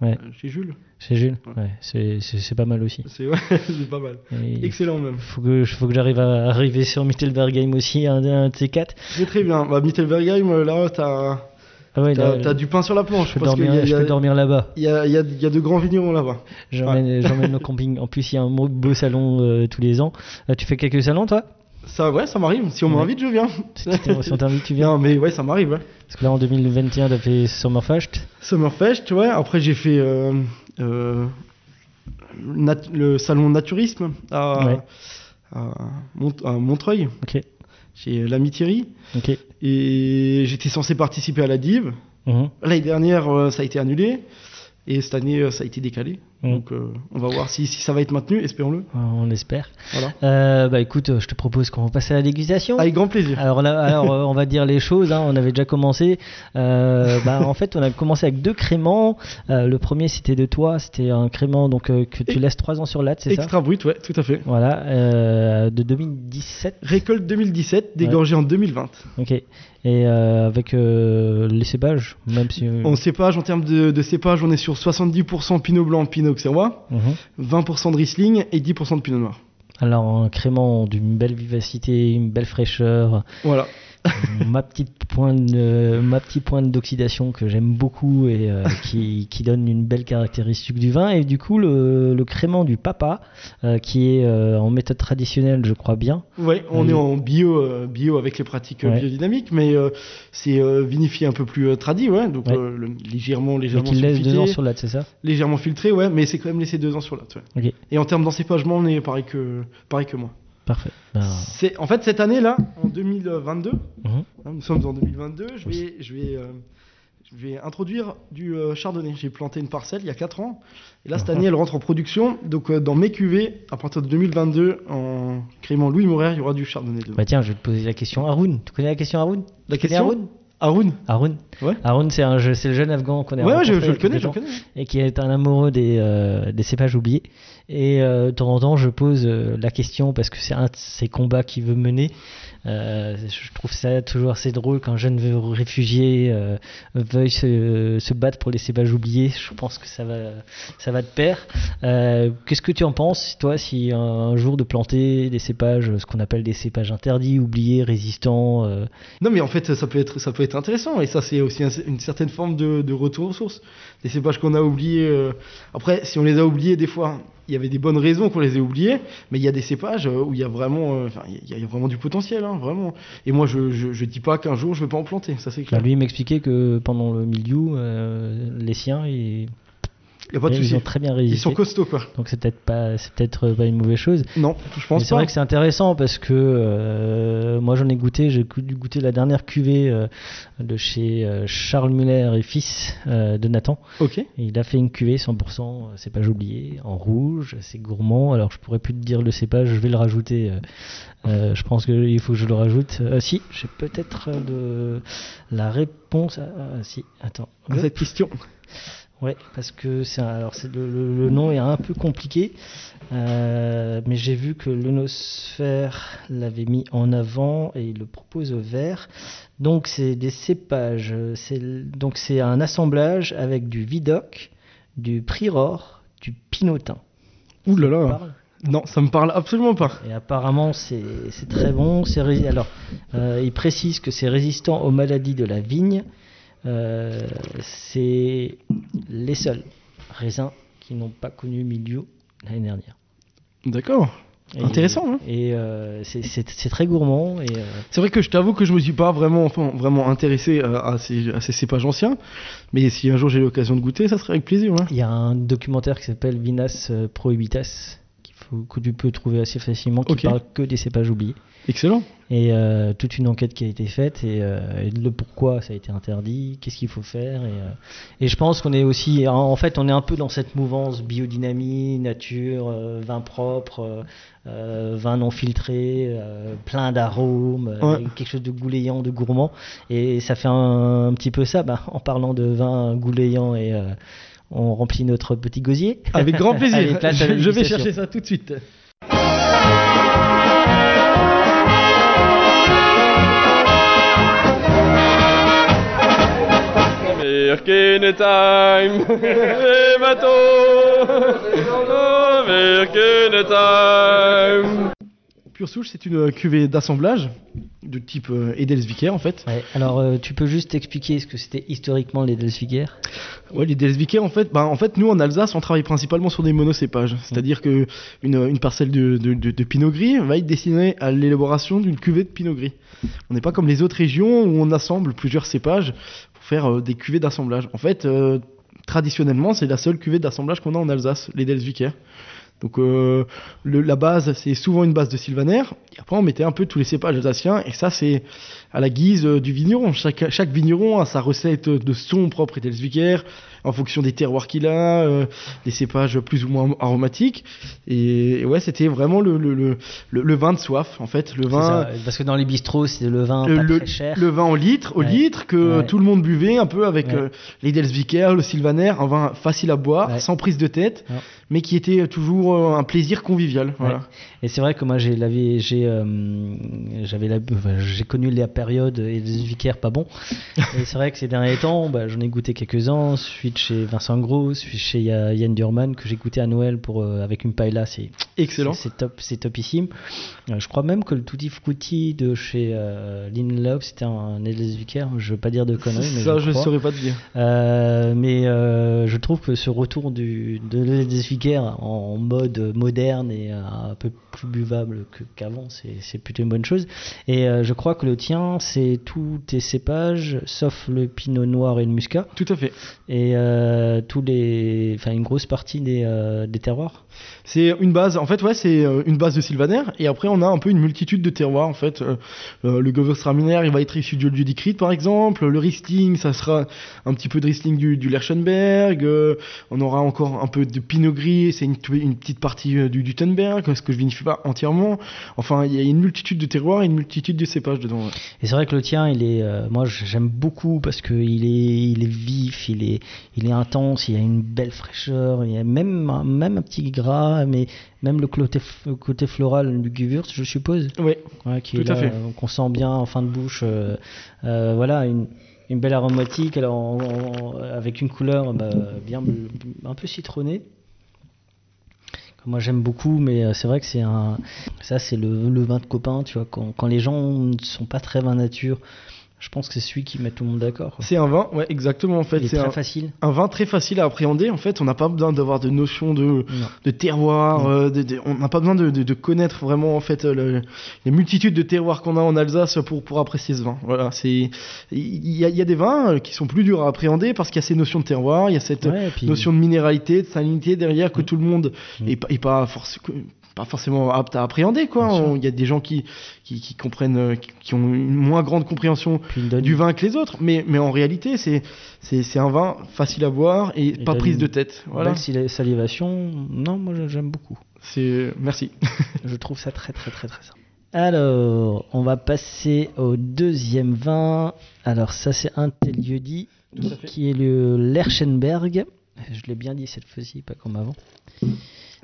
Ouais. Ouais. Euh, chez Jules. Chez Jules Ouais. Ouais, c'est- c'est c'est pas mal aussi. C'est ouais, c'est pas mal. Et Excellent même. faut que, faut que j'arrive à arriver sur Mittelbergheim aussi, un, un de ces quatre. C'est très bien. Bah, Mittelbergheim, euh, là, t'as Ah ouais, t'as- du pain sur la planche. je peux parce dormir, a- je peux là-bas. Il y a, y, a, y a de grands vignerons là-bas. J'emmène j'emmène au camping. En plus, il y a un beau- salon euh, tous les ans. Euh, tu fais quelques salons, toi? Ça, ouais, ça m'arrive. Si on Ouais. m'invite, je viens. Si on t'invite, tu viens. Non, mais ouais, ça m'arrive. Ouais. Parce que là, en 2021, t'as fait Sommerfest. Summerfest, ouais. Après, j'ai fait euh, euh, le salon naturisme à, Ouais. à, Mont- à Montreuil, Ok. chez l'ami Thierry. Ok. Et j'étais censé participer à la Div. Mhm. L'année dernière, euh, ça a été annulé. Et cette année, euh, ça a été décalé. Mhm. Donc, euh, on va voir si, si ça va être maintenu, espérons-le. Euh, On espère. Voilà. Euh, bah écoute, euh, je te propose qu'on va passer à la dégustation. Avec grand plaisir. Alors là, alors on va dire les choses. hein, on avait déjà commencé. Euh, bah, en fait, on a commencé avec deux créments. Le premier, c'était de toi. C'était un crément donc que tu Et- laisses trois ans sur latte, c'est ça? Extra brut, ouais, tout à fait. Voilà, de 2017. Récolte 2017, dégorgé en 2020. Ok. Et avec les cépages, même si. En cépage, en termes de, de cépage, on est sur 70% Pinot Blanc, Pinot Auxerrois, mhm. 20% de Riesling et 10% de Pinot Noir. Alors un crément d'une belle vivacité, une belle fraîcheur, Voilà. ma petite pointe, ma petite pointe d'oxydation que j'aime beaucoup et euh, qui, qui donne une belle caractéristique du vin. Et du coup, le, le crément du papa, euh, qui est euh, en méthode traditionnelle, je crois bien. Ouais, on Oui. est en bio, euh, bio avec les pratiques Ouais. biodynamiques, mais euh, c'est euh, vinifié un peu plus euh, tradi, ouais, donc Ouais. euh, le- légèrement, Mais légèrement qui laisse deux ans sur latte, c'est ça? Légèrement filtré, ouais, mais c'est quand même laissé deux ans sur latte. ouais. Et en termes d'encépagement, on est pareil que, pareil que moi. Parfait. Ben, C'est en fait cette année là, en 2022, mhm. hein, nous sommes en 2022, je vais, je vais, euh, je vais introduire du euh, chardonnay. J'ai planté une parcelle il y a 4 ans, et là cette année elle rentre en production. Donc euh, dans mes cuvées, à partir de 2022, en crément Louis Mourer, il y aura du chardonnay dedans. Bah tiens, je vais te poser la question Haroun. Tu connais la question Haroun? La Tu question? Haroun? Haroun Haroun. Ouais. Haroun, c'est un jeu- c'est le jeune afghan qu'on a Ouais, ouais, je, je le connais, je le connais. et qui est un amoureux des, euh, des cépages oubliés. Et euh, de temps en temps, je pose euh, la question parce que c'est un de ces combats qu'il veut mener. Euh, je trouve ça toujours assez drôle qu'un jeune réfugié euh, veuille se, battre pour les cépages oubliés. Je pense que ça va, ça va de pair. Euh, Qu'est-ce que tu en penses, toi, si un, un jour de planter des cépages, ce qu'on appelle des cépages interdits, oubliés, résistants Non, mais en fait, ça peut être, ça peut être intéressant. Et ça, c'est aussi un- une certaine forme de, retour aux sources. Des cépages qu'on a oubliés. Après, si on les a oubliés, des fois, il y avait des bonnes raisons qu'on les ait oubliés. Mais il y a des cépages euh, où il y a vraiment, euh, enfin, il y a- vraiment du potentiel, hein, vraiment. Et moi, je, je, je dis pas qu'un jour, je vais pas en planter. Ça, c'est Bah, clair. lui il m'expliquait que pendant le milieu, euh, les siens, Il y a pas de ils ont très bien Ils résisté. sont costauds, quoi. Donc c'est peut-être pas, c'est peut-être pas une mauvaise chose. Non, je pense Mais c'est pas. vrai que c'est intéressant parce que euh, moi j'en ai goûté, j'ai goûter la dernière cuvée euh, de chez euh, Charles Muller et fils euh, de Nathan. Ok. Et il a fait une cuvée 100% euh, cépage oublié, en rouge, c'est gourmand. Alors je pourrais plus te dire le cépage, je vais le rajouter. euh, euh, je pense qu'il faut que je le rajoute. Euh, si, j'ai peut-être euh, de la réponse. À, ah, si, attends. À cette question. Ouais, parce que c'est alors c'est le, le- le nom est un peu compliqué, euh, mais j'ai vu que l'onosphère l'avait mis en avant et il le propose au vert. Donc c'est des cépages, c'est donc c'est un assemblage avec du Vidocq, du Priror, du Pinotin. Ouh là là. Non, ça me parle absolument pas. Et apparemment, c'est très bon. Alors, euh, il précise que c'est résistant aux maladies de la vigne. Euh, c'est les seuls raisins qui n'ont pas connu milieu l'année dernière. D'accord. Et- Intéressant, hein. Et euh, c'est- très gourmand. Euh, C'est vrai que je t'avoue que je me suis pas vraiment, enfin, vraiment intéressé à, ces, à ces cépages anciens. Mais si un jour j'ai l'occasion de goûter, ça serait avec plaisir. hein. il y a un documentaire qui s'appelle Vinas Prohibitas que tu peux trouver assez facilement qui Ok. parle que des cépages oubliés. Excellent. Et euh, toute une enquête qui a été faite et, euh, et le pourquoi ça a été interdit, qu'est-ce qu'il faut faire. Et, euh, et je pense qu'on est aussi, en, en fait, on est un peu dans cette mouvance biodynamie, nature, vin propre, vin non filtré, plein d'arômes, Ouais. quelque chose de goulayant, de gourmand. Et ça fait un, un petit peu ça, bah, en parlant de vin goulayant et on remplit notre petit gosier. Avec grand plaisir. Allez, place je, je vais chercher ça tout de suite. American time, les bateaux, American time. Pure souche, c'est une euh, cuvée d'assemblage de type euh, Edelsviker en fait. Ouais, alors, euh, tu peux juste expliquer ce que c'était historiquement les Delsviker Ouais, les Edelsviker en fait, bah, en fait nous en Alsace on travaille principalement sur des monocépages, c'est-à-dire que une, une parcelle de, de, de- de Pinot Gris va être destinée à l'élaboration d'une cuvée de Pinot Gris. On n'est pas comme les autres régions où on assemble plusieurs cépages pour faire euh, des cuvées d'assemblage. En fait, euh, traditionnellement c'est la seule cuvée d'assemblage qu'on a en Alsace, les Edelsviker. Donc euh, le- la base, c'est souvent une base de sylvaner. Et après, on mettait un peu tous les cépages alsaciens. Et ça, c'est à la guise euh, du vigneron. Chaque, vigneron a sa recette de son propre Edelsviker en fonction des terroirs qu'il a, euh, des cépages plus ou moins aromatiques. Et, et ouais, c'était vraiment le, le, le, le- le vin de soif, en fait. Le vin, ça, parce que dans les bistrots, c'est le vin le, pas le- très cher. le vin au litre, au Ouais. litre que Ouais. tout le monde buvait un peu avec Ouais. euh, les le Sylvaner, un vin facile à boire, sans prise de tête, mais qui était toujours euh, un plaisir convivial. Voilà. Et c'est vrai que moi j'ai j'ai, euh, j'avais j'ai connu la période et vicaires pas bons. et c'est vrai que ces derniers temps, bah, j'en ai goûté quelques-uns. Je suis de chez Vincent Gros, je suis chez Ya- Yann Durman que j'ai goûté à Noël pour euh, avec une paella, c'est Excellent. c'est top, c'est topissime. Euh, je crois même que le Tutti Frutti de chez Lynn Love, c'était un Edes Vicaire. Je veux pas dire de conneries, mais Ça, je, ne saurais pas te dire. Euh, mais euh, je trouve que ce retour du, de l'Edes Vicaire en mode mode moderne et un peu plus buvable qu'avant, c'est c'est plutôt une bonne chose. Et euh, je crois que le tien, c'est tous tes cépages, sauf le pinot noir et le muscat, Tout à fait. et euh, tous les, enfin une grosse partie des, euh, des terroirs. C'est une base, en fait, ouais, c'est euh, une base de Sylvaner, et après on a un peu une multitude de terroirs, en fait. Le Gewürztraminer, il va être issu du lieu du Crit, par exemple. Le Riesling, ça sera un petit peu de Riesling du, du Lerchenberg. On aura encore un peu de Pinot Gris, c'est une, une petite partie du Dutenberg, ce que je pas entièrement. Enfin, il y a une multitude de terroirs et une multitude de cépages dedans. ouais. Et c'est vrai que le tien, il est, euh, moi j'aime beaucoup parce que il est, il est vif, il est, il est intense, il y a une belle fraîcheur, il y a même, un- même un petit gras, mais même le côté, côté floral du Gewürz, je suppose, ouais, qui Tout est à fait. euh, qu'on sent bien en fin de bouche. euh, euh, voilà, une, une belle aromatique, alors avec une couleur bah, bien, un peu citronnée. Moi j'aime beaucoup, mais euh, c'est vrai que c'est un, ça c'est le, le vin de copain, tu vois, quand, quand les gens ne sont pas très vin nature, je pense que c'est celui qui met tout le monde d'accord. c'est un vin, ouais, exactement, en fait. C'est très un, facile. un vin très facile à appréhender. En fait, on n'a pas besoin d'avoir de notion de, terroir. euh, de- de- on n'a pas besoin de, connaître vraiment en fait euh, le- les multitudes de terroirs qu'on a en Alsace pour, pour apprécier ce vin. Voilà, c'est il y, a- il y a des vins euh, qui sont plus durs à appréhender parce qu'il y a ces notions de terroir, il y a cette Ouais, et puis- notion de minéralité, de salinité derrière que tout le monde Mm. est, pas- est pas forcément pas forcément apte à appréhender quoi. Il y a des gens qui, qui, qui comprennent, euh, qui, qui ont une moins grande compréhension du vin que les autres, mais, mais en réalité c'est c'est un vin facile à boire et pas prise de tête. Belle Voilà. sali- salivation. Non, moi j'aime beaucoup. C'est merci. Je trouve ça très très très très simple. Alors, on va passer au deuxième vin. Alors ça c'est un Telliodi qui est le Lerchenberg. Je l'ai bien dit cette fois-ci, pas comme avant.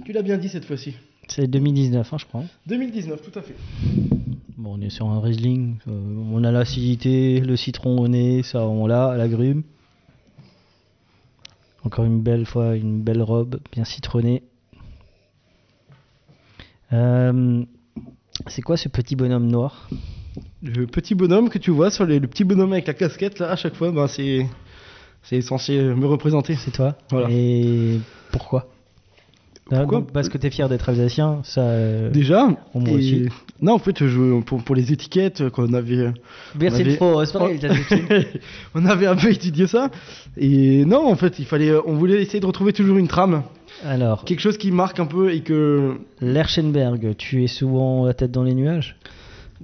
Tu l'as bien dit cette fois-ci. C'est 2019, hein, je crois. 2019, tout à fait. Bon, on est sur un Riesling. euh, on a l'acidité, le citron au nez, ça on l'a, l'agrume. Encore une belle fois, une belle robe, bien citronnée. Euh, c'est quoi ce petit bonhomme noir? Le petit bonhomme que tu vois sur les, le petit bonhomme avec la casquette là à chaque fois, ben c'est c'est censé me représenter. C'est toi? Voilà. Et pourquoi? Pourquoi donc, Parce que t'es fier d'être alsacien, ça. euh, Déjà. Oh, moi et- aussi. Non, en fait, je, pour, pour les étiquettes, quand on avait, Merci on de avait- t'as des- on avait un peu étudié ça. Et non, en fait, il fallait, on voulait essayer de retrouver toujours une trame, Alors, quelque chose qui marque un peu et que Lerchenberg, tu es souvent la tête dans les nuages?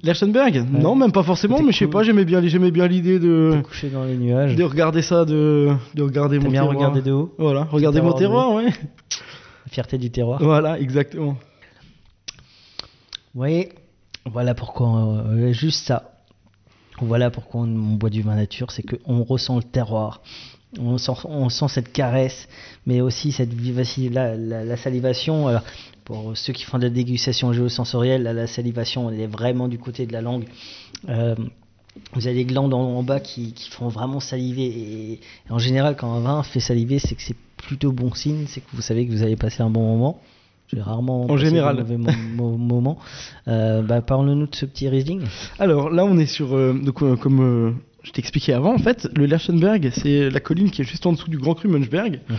Lerchenberg? Non, même pas forcément, mais je sais pas, j'aimais bien, j'aimais bien l'idée de Couché dans les nuages. de regarder ça, de, de regarder mon bien terroir. regarder de haut? Voilà, regarder mon terroir, ouais. Fierté du terroir. Voilà, exactement. Vous voyez, voilà pourquoi, euh, juste ça. Voilà pourquoi on, on boit du vin nature, c'est qu'on ressent le terroir. On sent, on sent cette caresse, mais aussi cette vivacité, la, la- la salivation. alors, pour ceux qui font de la dégustation géosensorielle, la salivation, elle est vraiment du côté de la langue. Euh, vous avez les glandes en, en bas qui, qui font vraiment saliver. Et, et en général, quand un vin fait saliver, c'est que c'est plutôt bon signe, c'est que vous savez que vous avez passé un bon moment. J'ai rarement passé général. mauvais mo- mo- moments. Euh, bah, Parle-nous de ce petit Riesling. Alors là, on est sur. euh, donc, euh, comme euh, je t'expliquais avant, en fait, le Lerchenberg, c'est la colline qui est juste en dessous du Grand Cru Munchberg. Mhm.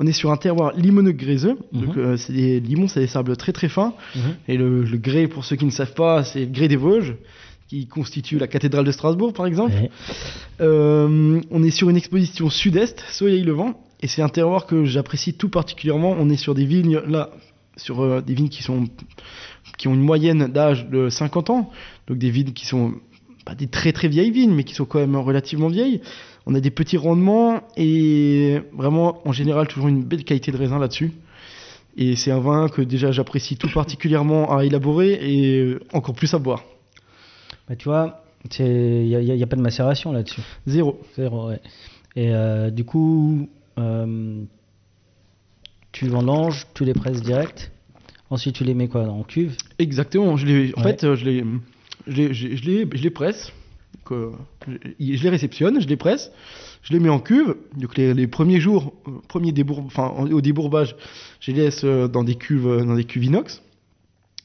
On est sur un terroir limoneux gréseux. Mhm. Donc, euh, c'est des limons, c'est des sables très très fins. Mhm. Et le, le grès, pour ceux qui ne savent pas, c'est le grès des Vosges, qui constitue la cathédrale de Strasbourg, par exemple. Euh, on est sur une exposition sud-est, Soleil-Levant, et c'est un terroir que j'apprécie tout particulièrement. On est sur des vignes, là, sur euh, des vignes qui sont qui ont une moyenne d'âge de 50 ans, donc des vignes qui sont pas des très très vieilles vignes, mais qui sont quand même relativement vieilles. On a des petits rendements et vraiment en général toujours une belle qualité de raisin là-dessus. Et c'est un vin que déjà j'apprécie tout particulièrement à élaborer et encore plus à boire. Bah, tu vois, il n'y a pas de macération là-dessus. Zéro. Zéro, ouais. Et euh, du coup, euh, tu vendanges, tu les presses direct. Ensuite, tu les mets quoi En cuve? Exactement. Je les, en Ouais. fait, euh, je les, je les, je les- je les- presse. Donc, euh, je, les réceptionne, je les presse, je les mets en cuve. Donc les, les premiers jours, premiers débour, enfin en- au débourbage, je les laisse dans des cuves, dans des cuves inox.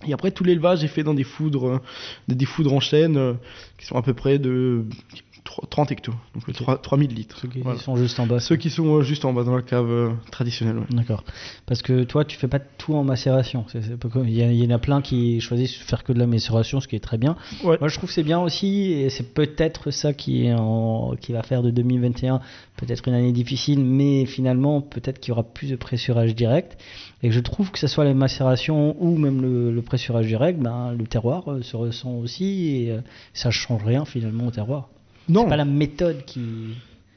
Et après tout l'élevage est fait dans des foudres, des, foudres en chaîne euh, qui sont à peu près de 3 30 hectos, donc euh, 3 3000 litres. Ceux qui Voilà. sont juste en bas. Ceux qui sont euh, juste en bas dans la cave euh, traditionnelle. ouais. D'accord. Parce que toi, tu fais pas tout en macération. Comme- Il y, a- il y en a plein qui choisissent de faire que de la macération, ce qui est très bien. Ouais. Moi, je trouve que c'est bien aussi, et c'est peut-être ça qui, est en- qui va faire de 2021 peut-être une année difficile, mais finalement, peut-être qu'il y aura plus de pressurage direct. Et je trouve que ce soit la macération ou même le, le pressurage direct, ben, le terroir euh, se ressent aussi, et euh, ça ne change rien finalement au terroir. Non. C'est pas la méthode qui.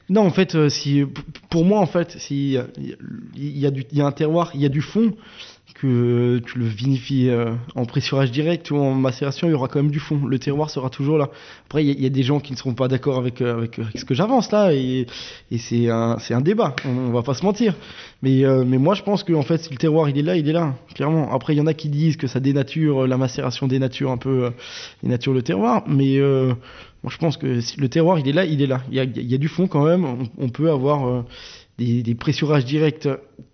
Non, en fait, euh, si, pour moi, en fait, si il y, a- il y a du- il y a un terroir, il y a du fond, que tu le vinifies euh, en pressurage direct ou en macération, il y aura quand même du fond. Le terroir sera toujours là. Après, il y, a- des gens qui ne seront pas d'accord avec, euh, avec, ce que j'avance là, et, c'est un, un débat. On, on va pas se mentir. Mais, euh, mais moi, je pense que en fait, si le terroir il est là, il est là, clairement. Après, il y en a qui disent que ça dénature, euh, la macération dénature un peu, euh, dénature le terroir, mais euh, moi, je pense que si le terroir, il est là, il est là. Il y a, y a du fond quand même. On, peut avoir euh, des, des pressurages directs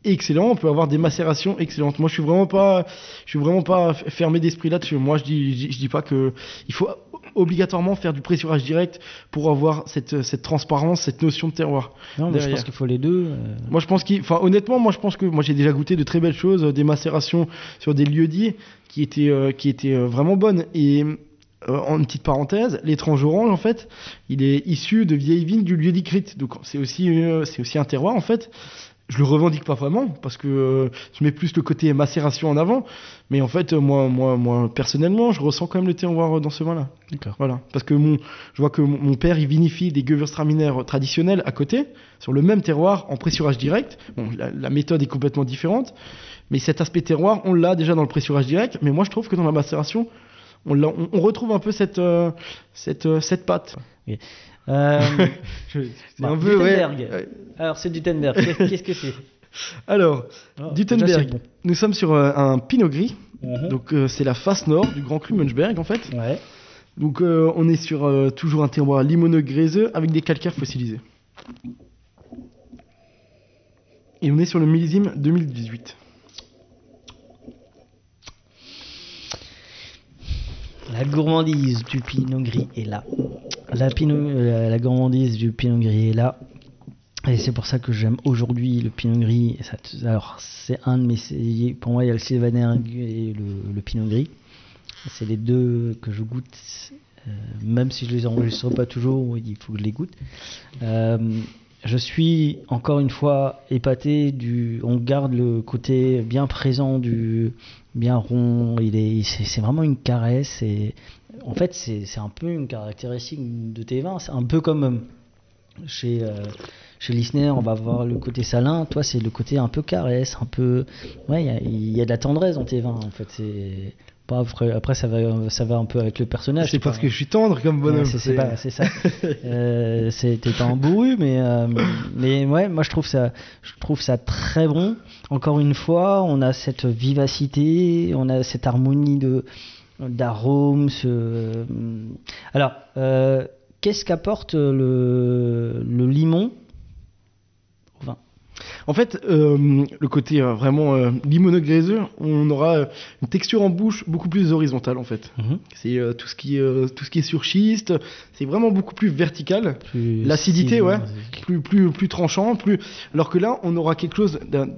excellents. On peut avoir des macérations excellentes. Moi, je suis vraiment pas, je suis vraiment pas fermé d'esprit là-dessus. Moi, je dis, je, dis- je dis pas que il faut obligatoirement faire du pressurage direct pour avoir cette, cette transparence, cette notion de terroir. Non, mais je pense qu'il faut les deux. euh, Moi, je pense qu'il, enfin, honnêtement, moi, je pense que moi, j'ai déjà goûté de très belles choses, euh, des macérations sur des lieux dits qui étaient, euh, qui étaient euh, vraiment bonnes. Et euh, en une petite parenthèse, l'étrange orange, en fait, il est issu de vieilles vignes du lieu dit Crite. Donc, c'est aussi, euh, c'est aussi un terroir, en fait. Je le revendique pas vraiment parce que euh, je mets plus le côté macération en avant. Mais en fait, moi, moi, moi, personnellement, je ressens quand même le terroir dans ce vin-là. D'accord. Voilà. Parce que mon, je vois que mon, mon père, il vinifie des Gewürztraminer traditionnels à côté, sur le même terroir, en pressurage direct. Bon, la, la méthode est complètement différente. Mais cet aspect terroir, on l'a déjà dans le pressurage direct. Mais moi, je trouve que dans la macération, on, l'a- on, on retrouve un peu cette, euh, cette, euh, cette patte. Euh, C'est bah, un peu, ouais. Gutenberg. Ouais. Alors, c'est Gutenberg. Qu'est- Qu'est-ce que c'est? Alors, Oh, bon. nous sommes sur euh, un pinot gris. Mhm. Donc, euh, c'est la face nord du Grand Cru Munchberg, en fait. Ouais. Donc, euh, on est sur euh, toujours un terroir limoneux gréseux avec des calcaires fossilisés. Et on est sur le millésime 2018. La gourmandise du pinot gris est là. Euh, la gourmandise du pinot gris est là. Et c'est pour ça que j'aime aujourd'hui le pinot gris. Alors, c'est un de mes. Pour moi, il y a le sylvaner et le, le pinot gris. C'est les deux que je goûte. euh, même si je les enregistre pas toujours, il faut que je les goûte. Euh, je suis encore une fois épaté du. On garde le côté bien présent du bien rond. Il est, c'est, vraiment une caresse. Et en fait, c'est, un peu une caractéristique de tes vins. C'est un peu comme euh, chez euh, chez on va voir le côté salin. Toi, c'est le côté un peu caresse, un peu. Ouais, il y a- il y, a de la tendresse dans tes vins. En fait, c'est après, après ça va ça va un peu avec le personnage. c'est parce que je suis tendre comme bonhomme. Ouais, c'est, c'est pas- c'est ça. Euh, c'est- t'es pas un bourru, mais, euh, mais ouais, moi je trouve ça, je trouve ça très bon. Encore une fois, on a cette vivacité, on a cette harmonie de d'arômes. Ce... Alors, euh, qu'est-ce qu'apporte le, le limon? En fait, euh, le côté euh, vraiment euh, limoneux gréseux, on aura euh, une texture en bouche beaucoup plus horizontale en fait. Mhm. C'est tout ce qui est tout ce qui est sur schiste, c'est vraiment beaucoup plus vertical. L'acidité, ouais, plus plus plus tranchant, plus alors que là, on aura quelque chose d'un-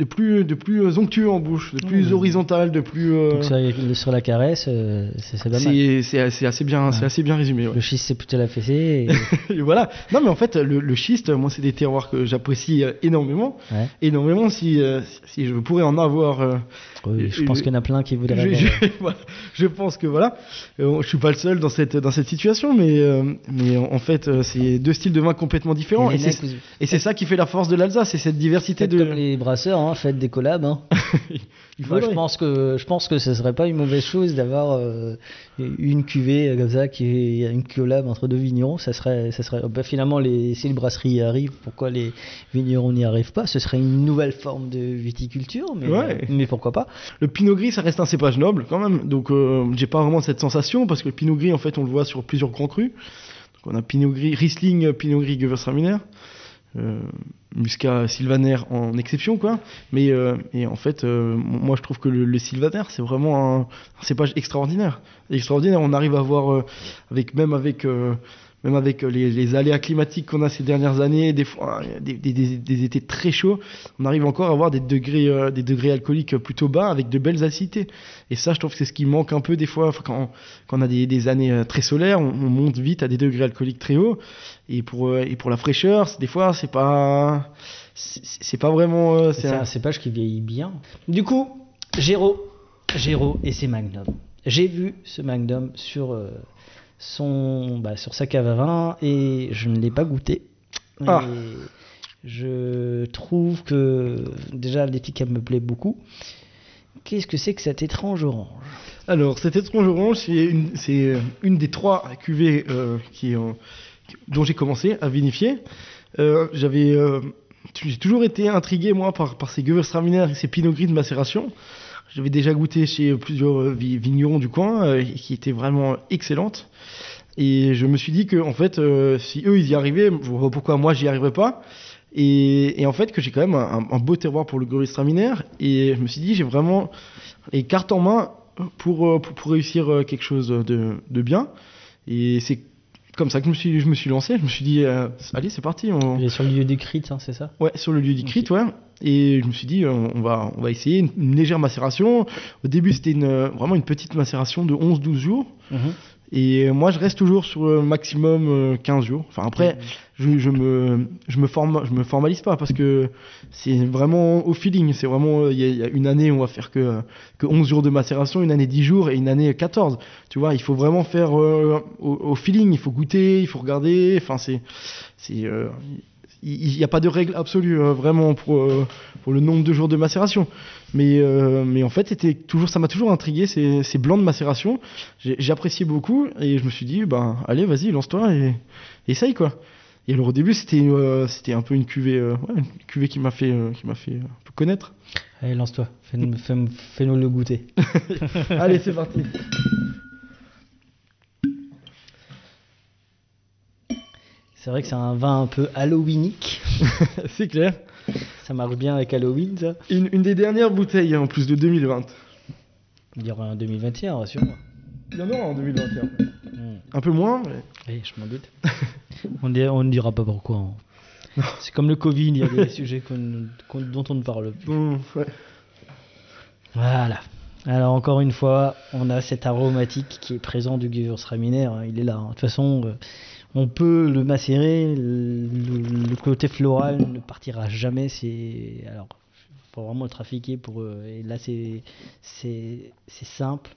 de plus de plus onctueux en bouche, de plus horizontal, de plus. euh, Donc sur, sur la caresse, euh, c'est, c'est pas mal. c'est c'est assez, assez bien, c'est assez bien résumé. ouais. Le schiste, c'est plutôt la fessée. et- Et voilà. Non, mais en fait, le, le schiste, moi, c'est des terroirs que j'apprécie euh, énormément. Ouais. Énormément, si, euh, si je pourrais en avoir. Oui, je pense qu'il y en a plein qui voudraient. je, je- pense que voilà. Euh, je suis pas le seul dans cette, dans cette situation, mais, euh, mais en fait, euh, c'est deux styles de vin complètement différents. Et Et c'est ça qui fait la force de l'Alsace, c'est cette diversité de. comme les brasseurs, hein, faites des collabs. hein. Il Moi, je pense que je pense que ce serait pas une mauvaise chose d'avoir euh, une cuvée euh, comme ça qui est une collab entre deux vignerons. Ça serait, ça serait. bah, finalement, les, si les brasseries y arrivent, pourquoi les vignerons n'y arrivent pas? Ce serait une nouvelle forme de viticulture, mais, Ouais. mais pourquoi pas? Le pinot gris, ça reste un cépage noble quand même. Donc, euh, j'ai pas vraiment cette sensation parce que le pinot gris, en fait, on le voit sur plusieurs grands crus. Donc, on a pinot gris, Riesling, pinot gris, Gewürztraminer. Euh, Muscat, Sylvaner en exception, quoi. Mais euh, et en fait, euh, moi, je trouve que le, Sylvaner, c'est vraiment un, cépage extraordinaire. Extraordinaire. On arrive à voir, avec même avec même avec les, les aléas climatiques qu'on a ces dernières années, des fois des, des- des- des étés très chauds, on arrive encore à avoir des degrés, euh, des degrés alcooliques plutôt bas avec de belles acidités. Et ça, je trouve que c'est ce qui manque un peu des fois quand, quand on a des, années euh, très solaires, on, on monte vite à des degrés alcooliques très hauts. Et pour, euh, et pour la fraîcheur, des fois, c'est pas, c'est pas vraiment. euh, C'est un cépage qui vieillit bien. Du coup, Géraud, Géraud et ses Magnum. J'ai vu ce Magnum sur, euh, son, bah, sur sa cave à vin et je ne l'ai pas goûté. Ah. Et je trouve que déjà l'étiquette me plaît beaucoup. Qu'est-ce que c'est que cet étrange orange? Alors, cette étrange orange, c'est une, c'est euh, une des trois cuvées euh, qui, euh, dont j'ai commencé à vinifier. Euh, j'avais, j'ai toujours été intrigué moi par, par ces Gewürztraminer et ces Pinot Gris de macération. J'avais déjà goûté chez plusieurs euh, vi- vignerons du coin euh, qui étaient vraiment excellentes. Et je me suis dit que en fait, euh, si eux ils y arrivaient, pourquoi moi j'y arriverais pas. Et, en fait que j'ai quand même un, beau terroir pour le Gewürztraminer. Et je me suis dit j'ai vraiment les cartes en main pour, pour, pour réussir quelque chose de, de bien. Et c'est comme ça que je me suis, je me suis lancé. Je me suis dit, euh, allez, c'est parti. On... Il est sur le lieu d'écrit, hein, c'est ça? Ouais, sur le lieu d'écrit, ouais. Et je me suis dit, euh, on va, on va essayer une, une légère macération. Au début, c'était une, euh, vraiment une petite macération de 11-12 jours. Mhm. Et euh, moi, je reste toujours sur le maximum euh, 15 jours. Enfin, après, je, je me, je me forme, je me formalise pas parce que c'est vraiment au feeling. C'est vraiment, euh, il y, a- il y a une année, on va faire que, que 11 jours de macération, une année 10 jours et une année 14. Tu vois, il faut vraiment faire euh, au, au feeling. Il faut goûter, il faut regarder. Enfin, c'est, c'est, euh, il n'y a pas de règle absolue euh, vraiment pour, euh, pour le nombre de jours de macération. Mais, euh, mais en fait, c'était toujours, ça m'a toujours intrigué ces, ces blancs de macération. Apprécié beaucoup et je me suis dit, ben allez, vas-y, lance-toi et essaye quoi. Et alors au début, c'était c'était un peu une cuvée, ouais, une cuvée qui m'a fait, qui m'a fait un peu connaître. Allez, lance-toi, fais-nous fais, fais-nous le goûter. allez, c'est parti. C'est vrai que c'est un vin un peu halloweenique. c'est clair. Ça marche bien avec Halloween, ça. Une, une des dernières bouteilles en plus de 2020. Il y aura un 2021, rassure-moi. Il y en aura en 2021. Hmm. Un peu moins. mais- Oui, je m'en doute. on, ne dira pas pourquoi. hein. C'est comme le Covid, il y a des sujets dont on ne parle plus. Bon, ouais. Voilà. Alors encore une fois, on a cet aromatique qui est présent du Gewürztraminer. hein, il est là. hein. De toute façon, euh, on peut le macérer. Le, côté floral ne partira jamais. C'est alors, faut vraiment le trafiquer pour. euh, et là, c'est c'est simple.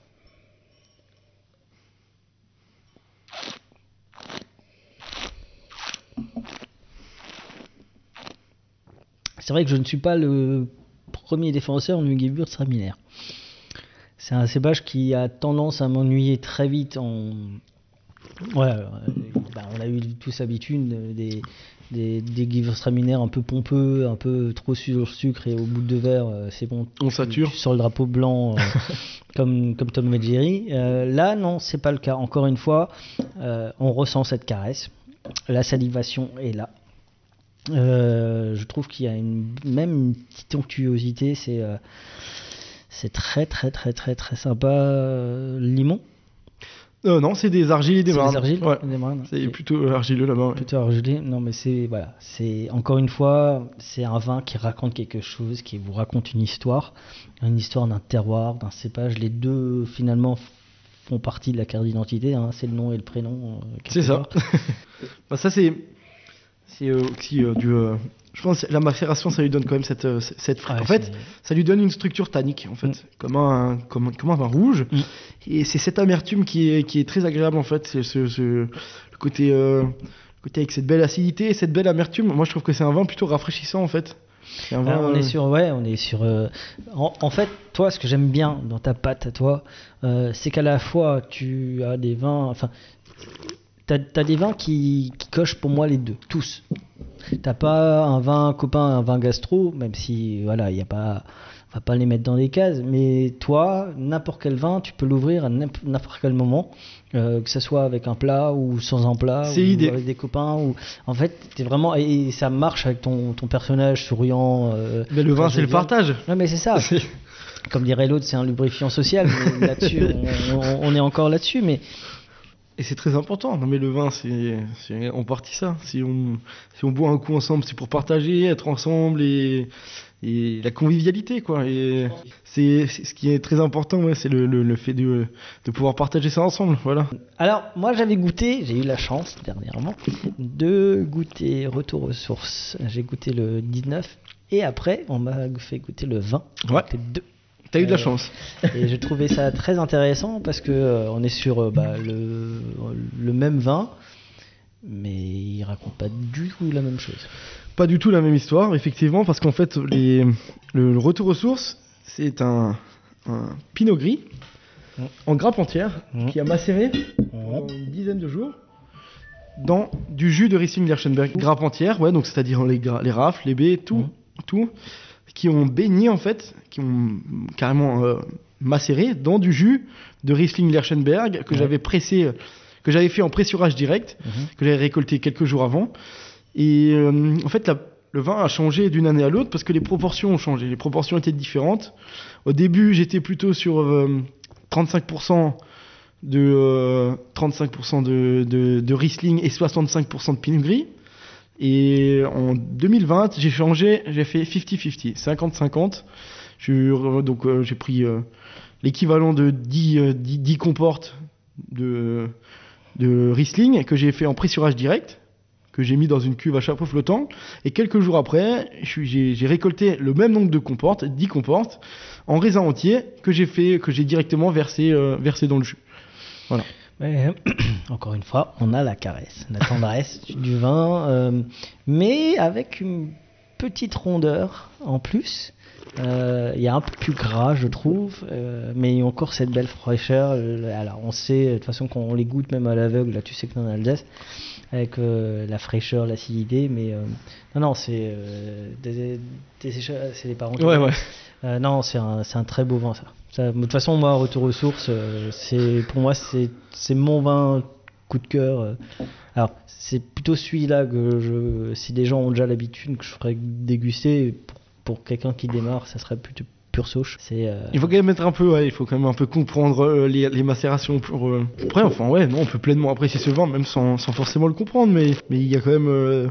C'est vrai que je ne suis pas le premier défenseur du Gewürztraminer. C'est un cépage qui a tendance à m'ennuyer très vite en. Ouais, bah, on a eu tous habitude euh, des, des, des Gewürztraminer un peu pompeux, un peu trop sur le sucre et au bout de deux verres, euh, c'est bon. On tu- sature. tu sors le drapeau blanc euh, comme, comme Tom et Jerry. Euh, là, non, c'est pas le cas. Encore une fois, euh, on ressent cette caresse. La salivation est là. Euh, je trouve qu'il y a une, même une petite onctuosité, c'est c'est très très très très très sympa. Limon, Euh, non, c'est des argiles et des C'est marnes. des argiles Ouais. Des marnes, C'est plutôt euh, argileux là-bas. ouais. plutôt argilé. Non, mais c'est voilà, c'est encore une fois, c'est un vin qui raconte quelque chose, qui vous raconte une histoire, une histoire d'un terroir, d'un cépage. Les deux finalement font partie de la carte d'identité. hein, c'est le nom et le prénom. euh, C'est ça. Bah, ça, c'est. C'est aussi du. Euh, je pense que la macération, ça lui donne quand même cette. euh, cette Ouais, en fait, ça lui donne une structure tannique, en fait, Mm. comme, un, comme, comme un vin rouge. Mm. Et c'est cette amertume qui est, qui est très agréable, en fait. C'est ce, ce- le côté. euh, côté avec cette belle acidité et cette belle amertume. Moi, je trouve que c'est un vin plutôt rafraîchissant, en fait. C'est un Ah, vin, on euh, est sur, ouais, on est sur. euh, en, en fait, toi, ce que j'aime bien dans ta pâte toi, euh, c'est qu'à la fois tu as des vins, enfin, t'as as des vins qui, qui cochent pour moi les deux, tous. T'as pas un vin copain, un vin gastro, même si voilà, il y a pas, on va pas les mettre dans des cases. Mais toi, n'importe quel vin, tu peux l'ouvrir à n'imp- n'importe quel moment, euh, que ce soit avec un plat ou sans un plat, ou avec des copains. Ou en fait, t'es vraiment et ça marche avec ton, ton personnage souriant. euh, mais le vin, c'est le partage. Non mais c'est ça. Comme dirait l'autre, c'est un lubrifiant social. là-dessus, on, on- on est encore là-dessus. Mais Et c'est très important. Non mais le vin, c'est en partie ça. Si on, si on boit un coup ensemble, c'est pour partager, être ensemble et, et la convivialité, quoi. Et c'est c'est- ce qui est très important, ouais, c'est le, le, le fait de, de pouvoir partager ça ensemble, voilà. Alors, moi j'avais goûté, j'ai eu la chance dernièrement de goûter Retour aux sources. J'ai goûté le 19 et après on m'a fait goûter le 20. Ouais. Les deux. T'as eu de la Euh, chance. Et j'ai trouvé ça très intéressant parce que euh, on est sur euh, bah, le, le même vin, mais il raconte pas du tout la même chose. Pas du tout la même histoire, effectivement, parce qu'en fait, les, le, le retour aux sources, c'est un, un pinot gris Mm. en grappe entière Mm. qui a macéré pendant une dizaine de jours dans du jus de Riesling Lerchenberg. Grappe entière, ouais, donc c'est-à-dire les, les rafles, les baies, tout, Mm. tout, qui ont baigné en fait, qui ont carrément euh, macéré dans du jus de Riesling Lerchenberg que Ouais. j'avais pressé, que j'avais fait en pressurage direct, Mhm. que j'avais récolté quelques jours avant. Et euh, en fait, la- le vin a changé d'une année à l'autre parce que les proportions ont changé. Les proportions étaient différentes. Au début, j'étais plutôt sur euh, 35% de euh, 35% de, de, de Riesling et 65% de Pinot Gris. Et en 2020, j'ai changé, j'ai fait 50-50, 50-50. Je suis re- Donc euh, j'ai pris euh, l'équivalent de 10, euh, 10, 10 comportes de, de Riesling que j'ai fait en pressurage direct, que j'ai mis dans une cuve à chapeau flottant. Et quelques jours après, j'ai récolté le même nombre de comportes, 10 comportes, en raisin entier, que j'ai directement versé, euh, versé dans le jus. Voilà. Ouais, encore une fois, on a la caresse, la tendresse du vin, euh, mais avec une petite rondeur en plus. Euh, Il y a un peu plus gras, je trouve, euh, mais encore cette belle fraîcheur. Euh, Alors, on sait, de toute façon, quand on les goûte même à l'aveugle, là, tu sais que dans l'Alsace, avec euh, la fraîcheur, l'acidité, mais non, non, c'est des, des- c'est les parents. qui- Ouais, ouais. Non, c'est un, c'est un très beau vin, ça. Ça, De toute façon, moi, Retour aux sources, euh, c'est pour moi, c'est mon vin coup de cœur. euh. Alors, c'est plutôt celui-là que je, si des gens ont déjà l'habitude, que je ferais déguster. Pour, pour quelqu'un qui démarre, ça serait plutôt pur souche. C'est euh, Il faut quand même être un peu, ouais, il faut quand même un peu comprendre euh, les, les macérations pour. euh, Après, enfin, ouais, non, on peut pleinement apprécier ce vin, même sans, sans forcément le comprendre, mais mais il y a quand même. euh,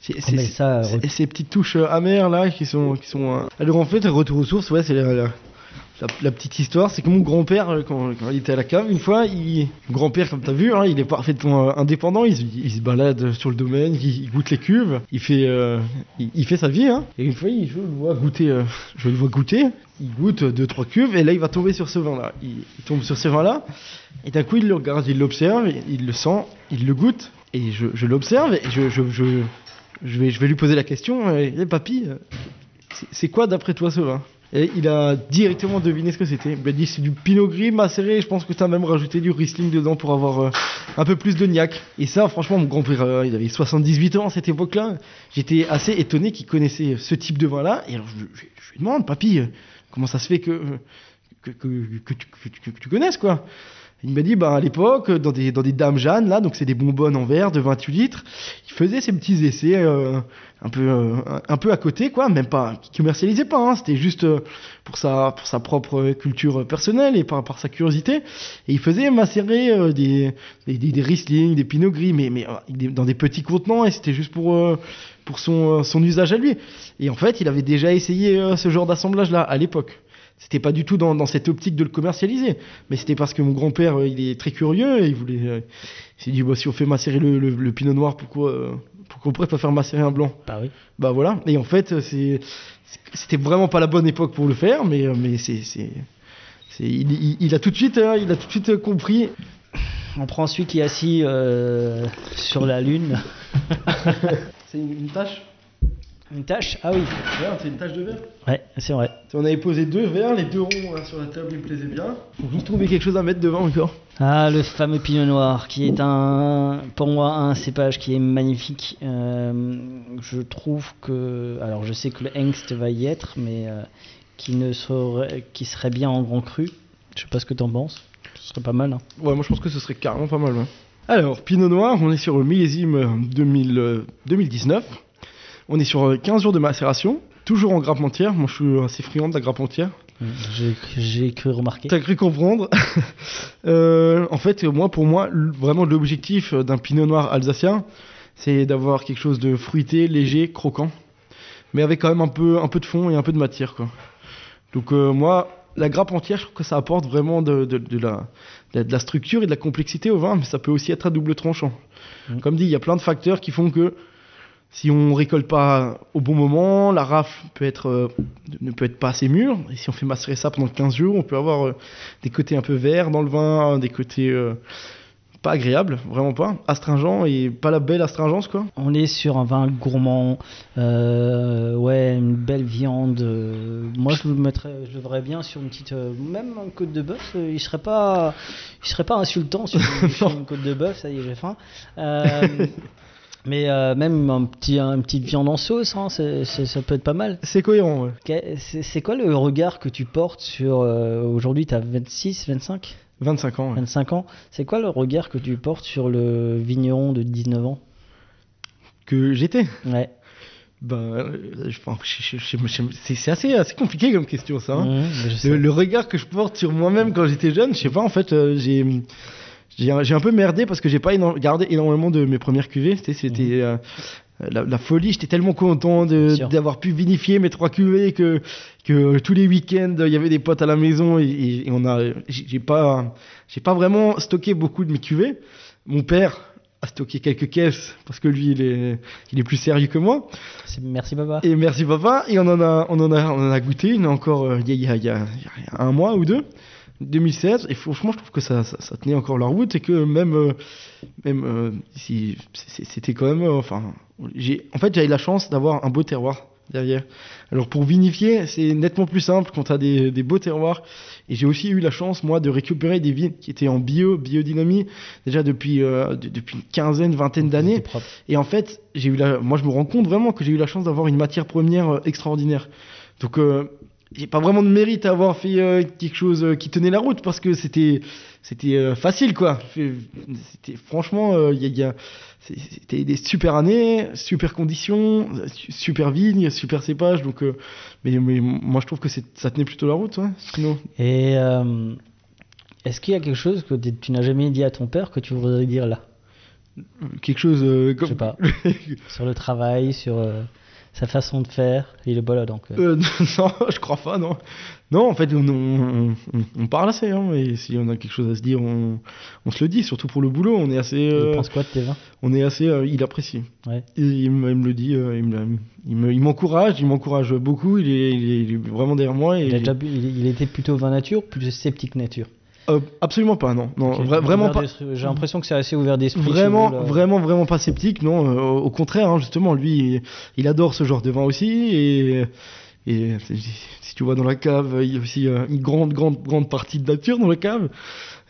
c'est- ça, ces petites touches amères là qui sont qui sont. Alors en fait, retour aux sources, ouais, c'est la, la- petite histoire, c'est que mon grand-père, euh, quand, il était à la cave, une fois, il, grand-père, comme t'as vu, hein, il est parfaitement euh, indépendant, il, se- balade sur le domaine, il, goûte les cuves, il fait, euh, sa vie, hein. Et une fois, je le vois goûter, je le goûter, il goûte deux trois cuves, et là, il va tomber sur ce vin-là. Il, tombe sur ce vin-là, et d'un coup, il le regarde, il l'observe, il le sent, il le goûte, et je, l'observe, et je, vais, lui poser la question, euh, Eh, papy, c'est quoi d'après toi ce vin? Il a directement deviné ce que c'était. Il m'a dit c'est du pinot gris macéré, je pense que tu as même rajouté du Riesling dedans pour avoir euh, un peu plus de niaque. Et ça, franchement, mon grand-père, euh, il avait 78 ans à cette époque-là. J'étais assez étonné qu'il connaissait ce type de vin-là. Et alors, je, lui demande, papy, euh, comment ça se fait que, que, tu, tu connaisses, quoi? Il m'a dit, bah, à l'époque, dans des, dans des dames Jeanne, là, donc c'est des bonbonnes en verre de 28 litres, il faisait ses petits essais euh, un, peu, euh, un, peu à côté, quoi, même pas, qui commercialisait pas, hein, c'était juste euh, pour, sa, pour sa propre culture personnelle et par, par sa curiosité. Et il faisait macérer des, des, des, des Pinot Gris, mais, mais dans des petits contenants, et c'était juste pour, pour son, son usage à lui. Et en fait, il avait déjà essayé ce genre d'assemblage-là à l'époque. C'était pas du tout dans, dans cette optique de le commercialiser, mais c'était parce que mon grand-père, euh, il est très curieux et il voulait. euh, il s'est dit, bah, si on fait macérer le, le- le pinot noir, pourquoi, euh, pourquoi on pourrait pas faire macérer un blanc? Bah oui. Bah voilà. Et en fait, c'est, c'était vraiment pas la bonne époque pour le faire, mais, mais c'est, c'est, c'est- il, il- il a tout de suite, euh, il a tout de suite euh, compris. On prend celui qui est assis euh, sur la lune. C'est une, une tâche? Une tâche Ah oui. Regarde, c'est une tâche de verre. Ouais, c'est vrai. On avait posé deux verres, les deux ronds là, sur la table, ils me plaisaient bien. Faut juste trouver quelque chose à mettre devant encore. Ah, le fameux Pinot Noir, qui est un, pour moi, un cépage qui est magnifique. Euh, je trouve que, alors je sais que le Hengst va y être, mais euh, qui ne serait, qui serait bien en grand cru. Je sais pas ce que t'en penses. Ce serait pas mal. hein. Ouais, moi je pense que ce serait carrément pas mal. Alors, Pinot Noir, on est sur le millésime euh, 2000, euh, 2019. On est sur euh, 15 jours de macération, toujours en grappe entière. Moi je suis assez friand de la grappe entière. J'ai j'ai cru remarquer. T'as cru comprendre. Euh, en fait, moi, pour moi, vraiment l'objectif d'un pinot noir alsacien, c'est d'avoir quelque chose de fruité, léger, croquant, mais avec quand même un peu, un peu de fond et un peu de matière, quoi. Donc euh, moi, la grappe entière, je trouve que ça apporte vraiment de, de- de la, de la structure et de la complexité au vin, mais ça peut aussi être à double tranchant. Mm. Comme dit, il y a plein de facteurs qui font que si on récolte pas au bon moment, la rafle peut être, euh, ne peut être pas assez mûre. Et si on fait macérer ça pendant 15 jours, on peut avoir euh, des côtés un peu verts dans le vin, des côtés euh, pas agréables, vraiment pas, astringents et pas la belle astringence quoi. On est sur un vin gourmand, euh, ouais, une belle viande. euh, moi, je le mettrais, je le verrais bien sur une petite, euh, même un côte de bœuf. euh, il serait pas, il serait pas insultant sur, une- sur une côte de bœuf. Ça y est, j'ai faim. Mais euh, même un petit, un petite viande en sauce, hein, c'est- c'est- ça peut être pas mal. C'est cohérent. Ouais. Que- C'est c'est quoi le regard que tu portes sur euh, aujourd'hui T'as 26, 25, 25 ans. ouais. 25 ans. C'est quoi le regard que tu portes sur le vigneron de 19 ans? Que j'étais. Ouais. Ben, euh, je pense- je- je- je- je- c'est c'est assez, assez compliqué comme question ça. hein. Je sais. Le, le regard que je porte sur moi-même quand j'étais jeune, je sais pas, en fait, euh, j'ai j'ai un peu merdé parce que j'ai pas éno- gardé énormément de mes premières cuvées. C'était c'était, euh, la, la folie. J'étais tellement content d'avoir pu vinifier mes trois cuvées que que tous les week-ends il y avait des potes à la maison et, on a j'ai pas j'ai pas vraiment stocké beaucoup de mes cuvées. Mon père a stocké quelques caisses parce que lui il est il est plus sérieux que moi. Merci papa. Et merci papa. Et on en a, on en a, on en a goûté. Il y en a encore euh, il y, a, il y a- il y a- il y a un mois ou deux, 2016. Et franchement, je trouve que ça, ça, ça tenait encore la route et que même, euh, même euh, si c'était quand même, euh, enfin, j'ai, en fait, j'avais la chance d'avoir un beau terroir derrière. Alors pour vinifier, c'est nettement plus simple quand tu as des, des beaux terroirs. Et j'ai aussi eu la chance, moi, de récupérer des vignes qui étaient en bio, biodynamie, déjà depuis, euh, de- depuis une quinzaine, vingtaine d'années. Et en fait, j'ai eu la, moi je me rends compte vraiment que j'ai eu la chance d'avoir une matière première extraordinaire. Donc euh, j'ai pas vraiment de mérite à avoir fait euh, quelque chose euh, qui tenait la route parce que c'était c'était euh, facile quoi. C'était franchement il y a, il y a- c'était des super années, super conditions, su- super vignes, super cépages. Donc mais, mais moi je trouve que ça tenait plutôt la route. ouais, sinon. Et est-ce qu'il y a quelque chose que tu n'as jamais dit à ton père que tu voudrais dire là? Quelque chose euh, Je comme sais pas. sur le travail, sur sa façon de faire. Il est là donc. euh, Euh, non, je crois pas, non. Non, en fait, on, on, on- on parle assez, hein, et si on a quelque chose à se dire, on, on se le dit, surtout pour le boulot, on est assez... il euh, pense quoi de tes vins? on est assez... euh, il apprécie. Ouais. Et il, me il me le dit, il me- il me- il m'encourage, il m'encourage beaucoup, il est, il, est, vraiment derrière moi. Et Il, a déjà bu- il, il était plutôt vin nature, plus sceptique nature? Euh, absolument pas, non. non Ok. vra- vraiment pas. J'ai l'impression que c'est assez ouvert d'esprit. Vraiment, là. vraiment, vraiment pas sceptique, non. euh, au contraire, hein, justement, lui, il, il adore ce genre de vin aussi. Et, et si si tu vois dans la cave, il y a aussi euh, une grande, grande, grande partie de nature dans la cave.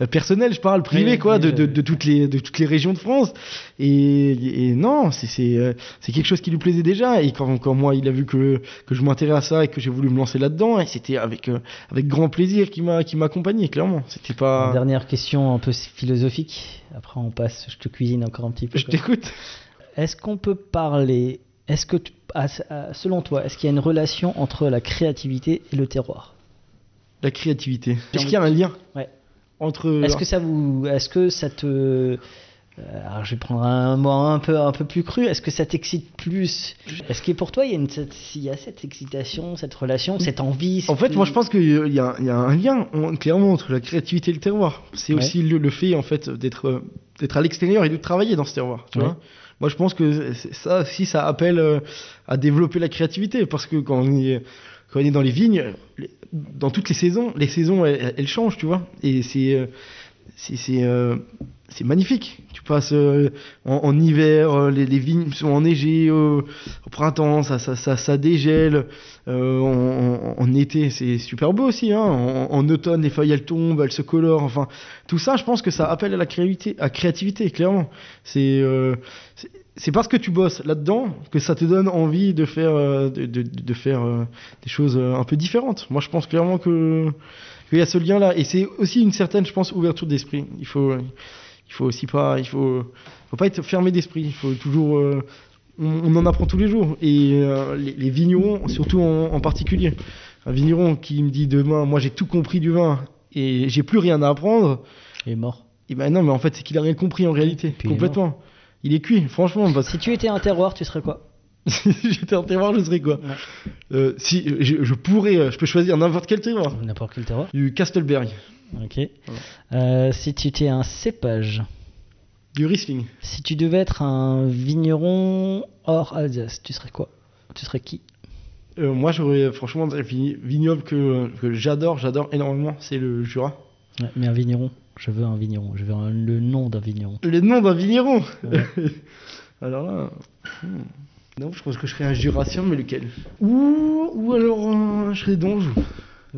Euh, personnel, je parle privé, Oui, quoi, de, je- de, de toutes les, de toutes les régions de France. Et, et non, c'est euh, quelque chose qui lui plaisait déjà. Et quand, quand moi, il a vu que, que je m'intéressais à ça et que j'ai voulu me lancer là-dedans, et c'était avec, euh, avec grand plaisir qu'il m'a qu'il m'accompagnait, clairement. C'était pas. Dernière question un peu philosophique. Après, on passe. Je te cuisine encore un petit peu. Je t'écoute. Est-ce qu'on peut parler Est-ce que, tu- à- à- selon toi, est-ce qu'il y a une relation entre la créativité et le terroir? La créativité. Est-ce qu'il y a un lien Ouais. entre. Est-ce que ça vous, est-ce que ça te, euh, alors je vais prendre un mot un peu un peu plus cru. Est-ce que ça t'excite plus? Est-ce que pour toi il y a une, cette, il y a cette excitation, cette relation, cette envie En fait, moi, je pense qu'il y, a- y un lien on- clairement entre la créativité et le terroir. C'est Ouais. aussi le, le fait en fait d'être d'être à l'extérieur et de travailler dans ce terroir. Tu Ouais. vois moi, je pense que ça aussi, ça appelle euh, à développer la créativité parce que quand on est dans les vignes, dans toutes les saisons, les saisons elles, elles changent, tu vois. Et c'est euh, euh, c'est magnifique. Tu passes euh, en, hiver, euh, les, vignes sont enneigées, au printemps, ça, dégèle. En, été, c'est super beau aussi. Hein. En, automne, les feuilles elles tombent, elles se colorent. Enfin, tout ça, je pense que ça appelle à la créativité, clairement. C'est parce que tu bosses là-dedans que ça te donne envie de faire, de, de, de faire des choses un peu différentes. Moi, je pense clairement que qu'il y a ce lien-là. Et c'est aussi une certaine, je pense, ouverture d'esprit. Il faut, il faut aussi pas, il faut, faut pas être fermé d'esprit. Il faut toujours, euh, on, on en apprend tous les jours. Et euh, les, les vignerons, surtout en, en particulier. Un vigneron qui me dit demain, moi j'ai tout compris du vin et j'ai plus rien à apprendre. Il est mort. Et ben non, mais en fait, c'est qu'il a rien compris en réalité, Puis il est complètement. Il est cuit, franchement. Parce Si tu étais un terroir, tu serais quoi? j'étais en terroir, je serais quoi Euh, Si je, je pourrais, euh, je peux choisir n'importe quel terroir. N'importe quel terroir. Du Castelberg, Ok. Euh, si tu étais un cépage, du Riesling. si tu devais être un vigneron hors Alsace, tu serais quoi? Tu serais qui? Euh, moi, j'aurais franchement un vi- vignoble que, que j'adore, j'adore énormément, c'est le Jura. Ouais, Mais un vigneron. Je veux un vigneron. Je veux un- le nom d'un vigneron. Le nom d'un vigneron. Alors là. hmm. Non, je pense que je serais un Jurassien, mais lequel? Ou, ou alors euh, je serais d'Anjou.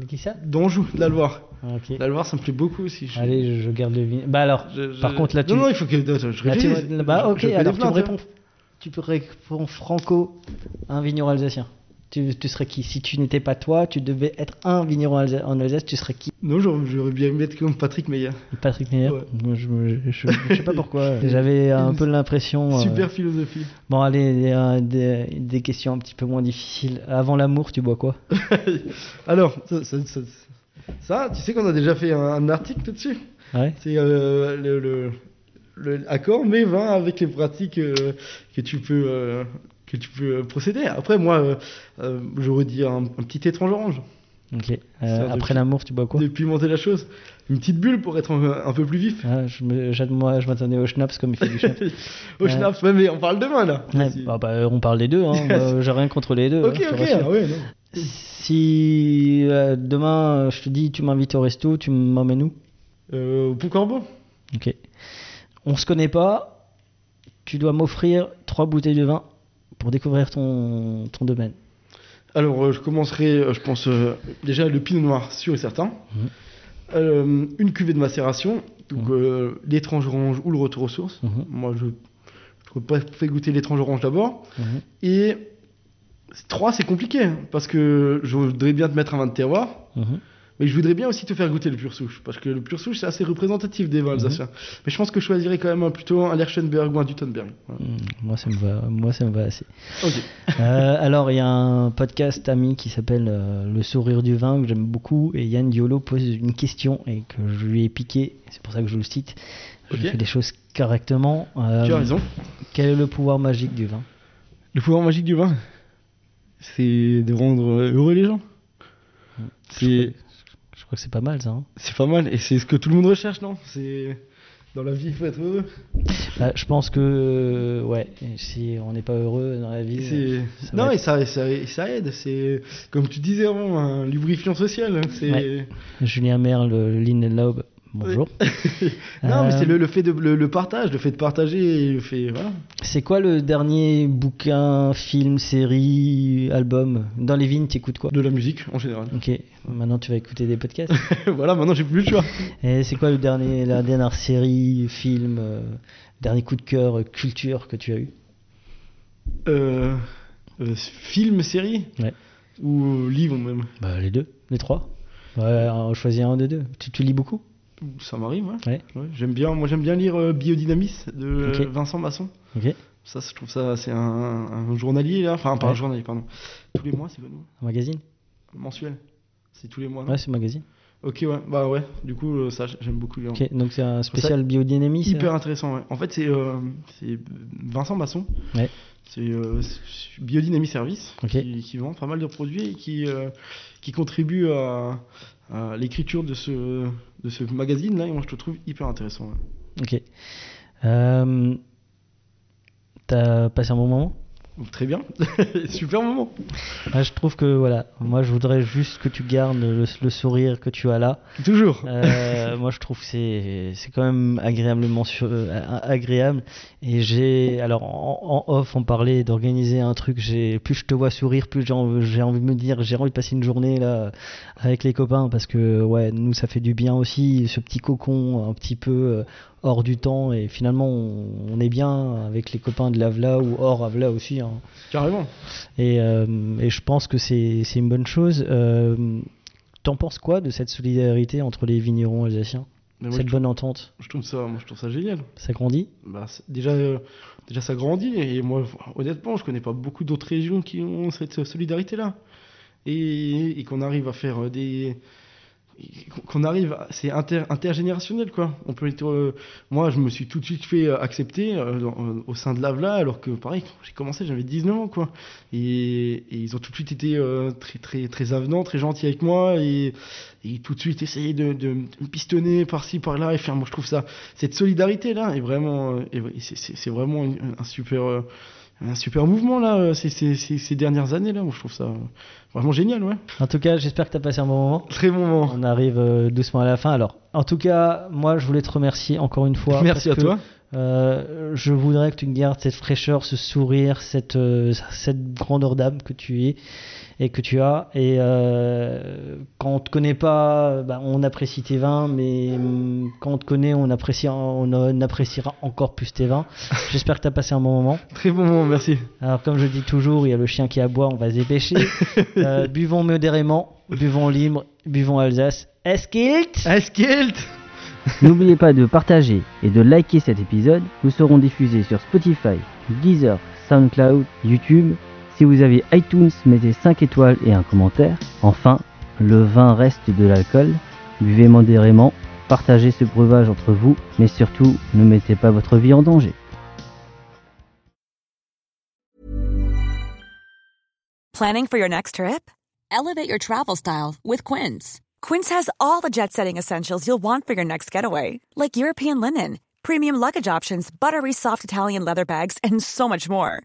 Qui ça? D'Anjou, de la Loire. Ok. La Loire, ça me plaît beaucoup aussi. Je- Allez, je, je garde le vigneron. Bah alors, je- je- par contre là tu. Non, non, il faut que. attends, je Là, tu- réfléchisse. bah Je- ok, je fais alors tu me plaintes, hein. réponds. Tu peux répondre franco, un vigneron alsacien. Tu, tu serais qui? Si tu n'étais pas toi, tu devais être un vigneron en Alsace, tu serais qui? Non, j'aurais bien aimé être comme Patrick Meyer. Patrick Meyer? Ouais. Je, je sais pas pourquoi. J'avais un peu l'impression. euh, Super philosophie. Bon, allez, euh, des, des questions un petit peu moins difficiles. Avant l'amour, tu bois quoi? Alors, ça, ça, ça- ça, tu sais qu'on a déjà fait un, un article là-dessus? Ouais. C'est euh, le, le, le accord mais vin avec les pratiques euh, que tu peux que tu peux procéder. Après moi euh, euh, j'aurais dit un, un petit étrange orange. Ok. Euh, après l'amour, tu bois quoi? De pimenter la chose. Une petite bulle pour être un, un peu plus vif. Ah, je me- j'ad- Moi, je m'attendais au schnapps comme il fait du schnapps. Au schnapps, ouais, mais on parle de vin là. Ouais, bah, bah, on parle des deux, hein. J'ai rien contre les deux. Ok, hein, je ok, ah ouais, non. Si euh, demain euh, je te dis tu m'invites au resto, tu m'emmènes où? Euh, au Pont Corbeau Ok. On se connaît pas, tu dois m'offrir trois bouteilles de vin pour découvrir ton, ton domaine. Alors, euh, je commencerai, euh, je pense, euh, déjà le pinot noir, sûr et certain. Mhm. Une cuvée de macération, donc euh, l'étrange orange ou le retour aux sources. Mhm. Moi, je je pas fait goûter l'étrange orange d'abord. Mhm. Et 3, c'est compliqué, hein, parce que je voudrais bien te mettre un vin de terroir, Mhm. Mais je voudrais bien aussi te faire goûter le pur souche, parce que le pur souche, c'est assez représentatif des vins Mhm. alsaciens. Mais je pense que je choisirais quand même un- plutôt un Lerchenberg ou un Dutenberg. Voilà. Mm, Moi ça me va, moi ça me va assez. Ok. Euh, alors il y a un podcast ami qui s'appelle euh, Le sourire du vin que j'aime beaucoup et Yann Diolo pose une question et que je lui ai piqué, c'est pour ça que je le cite. Je Ok. fais les choses correctement. Euh, Tu as raison. Quel est le pouvoir magique du vin? Le pouvoir magique du vin, c'est de rendre heureux les gens. C'est Je crois que c'est pas mal ça. hein. c'est pas mal et c'est ce que tout le monde recherche, non? C'est dans la vie, il faut être heureux. Bah, je pense que euh, ouais, si on n'est pas heureux dans la vie, C'est- euh, ça non, va et être- ça, ça, ça aide. C'est comme tu disais avant, un lubrifiant social. C'est Ouais. Julien Merle, Lynn Laube, bonjour. non, mais c'est le, le fait de le, le partage, le fait de partager, et le fait voilà. C'est quoi le dernier bouquin, film, série, album? Dans les vignes, t'écoutes quoi? De la musique en général. Ok, maintenant tu vas écouter des podcasts? voilà, maintenant j'ai plus le choix. Et c'est quoi le dernier, la dernière série, film, euh, dernier coup de cœur, euh, culture que tu as eu? Euh, euh, film, série? Ouais. ou livre même. Bah les deux, les trois. Ouais, on choisit un des deux. Tu, tu lis beaucoup? Ça m'arrive. Ouais. Ouais. Ouais, j'aime bien. Moi, j'aime bien lire euh, Biodynamisme de euh, Ok. Vincent Masson. Ok. Ça, je trouve ça, c'est un, un journalier là. Enfin, pas un journalier, pardon. Tous les mois, c'est quoi nous Un magazine? Mensuel. C'est tous les mois. Ouais, c'est un magazine. Ok, ouais. Bah ouais. Du coup, euh, ça, j'aime beaucoup lire. Ok, donc c'est un spécial biodynamie ça Hyper intéressant, ouais. En fait, c'est euh, Vincent Masson. Ouais. C'est euh, Biodynamie Service qui vend pas mal de produits et qui, euh, qui contribue à, à l'écriture de ce, de ce magazine là. Et moi, je te trouve hyper intéressant. Ok. Euh, T'as passé un bon moment? Très bien. Super moment. Ouais, Je trouve que voilà, moi je voudrais juste que tu gardes le, le sourire que tu as là. Toujours. Euh, moi je trouve que c'est c'est quand même agréablement sur- euh, agréable. Et j'ai alors en, en off on parlait d'organiser un truc. J'ai plus je te vois sourire, plus j'ai envie, j'ai envie de me dire j'ai envie de passer une journée là avec les copains parce que ouais nous ça fait du bien aussi ce petit cocon un petit peu euh, hors du temps et finalement on, on est bien avec les copains de l'Avla ou hors Avla aussi. hein. Carrément. Et, euh, et je pense que c'est une bonne chose. Euh, T'en penses quoi de cette solidarité entre les vignerons alsaciens? Moi, Cette bonne entente? je trouve ça, moi, je trouve ça génial. Ça grandit? Bah, déjà, euh, déjà, ça grandit. Et moi, honnêtement, je connais pas beaucoup d'autres régions qui ont cette solidarité là. et, et qu'on arrive à faire des qu'on arrive, c'est inter, intergénérationnel quoi. On peut euh, moi, je me suis tout de suite fait euh, accepter euh, au sein de l'AVLA, alors que pareil, j'ai commencé, j'avais 19 ans quoi. Et, ils ont tout de suite été très très très avenants, très gentils avec moi et, et tout de suite essayé de, me pistonner par-ci par-là et faire. Moi, je trouve ça, cette solidarité là est vraiment, est- c'est- vraiment un super. Un super mouvement là euh, ces, ces, ces, ces dernières années là moi je trouve ça euh, vraiment génial ouais En tout cas, j'espère que tu as passé un bon moment. très bon moment On arrive euh, doucement à la fin. Alors, en tout cas, moi, je voulais te remercier encore une fois. merci à que, toi euh, je voudrais que tu gardes cette fraîcheur, ce sourire, cette, euh, cette grandeur d'âme que tu es et que tu as. Et euh, quand on te connaît pas, bah, on apprécie tes vins, mais hum, quand on te connaît, on, apprécie, on, on appréciera encore plus tes vins. J'espère que tu as passé un bon moment. très bon moment merci Alors, comme je dis toujours, il y a le chien qui aboie, on va se dépêcher. Euh, buvons modérément, buvons libre, buvons Alsace. Eskilt Askilt N'oubliez pas de partager et de liker cet épisode. Nous serons diffusés sur Spotify, Deezer, SoundCloud, YouTube. Si vous avez iTunes, mettez 5 étoiles et un commentaire. Enfin, le vin reste de l'alcool. Buvez modérément, partagez ce breuvage entre vous, mais surtout, ne mettez pas votre vie en danger. Planning for your next trip? Elevate your travel style with Quince. Quince has all the jet setting essentials you'll want for your next getaway, like European linen, premium luggage options, buttery soft Italian leather bags, and so much more.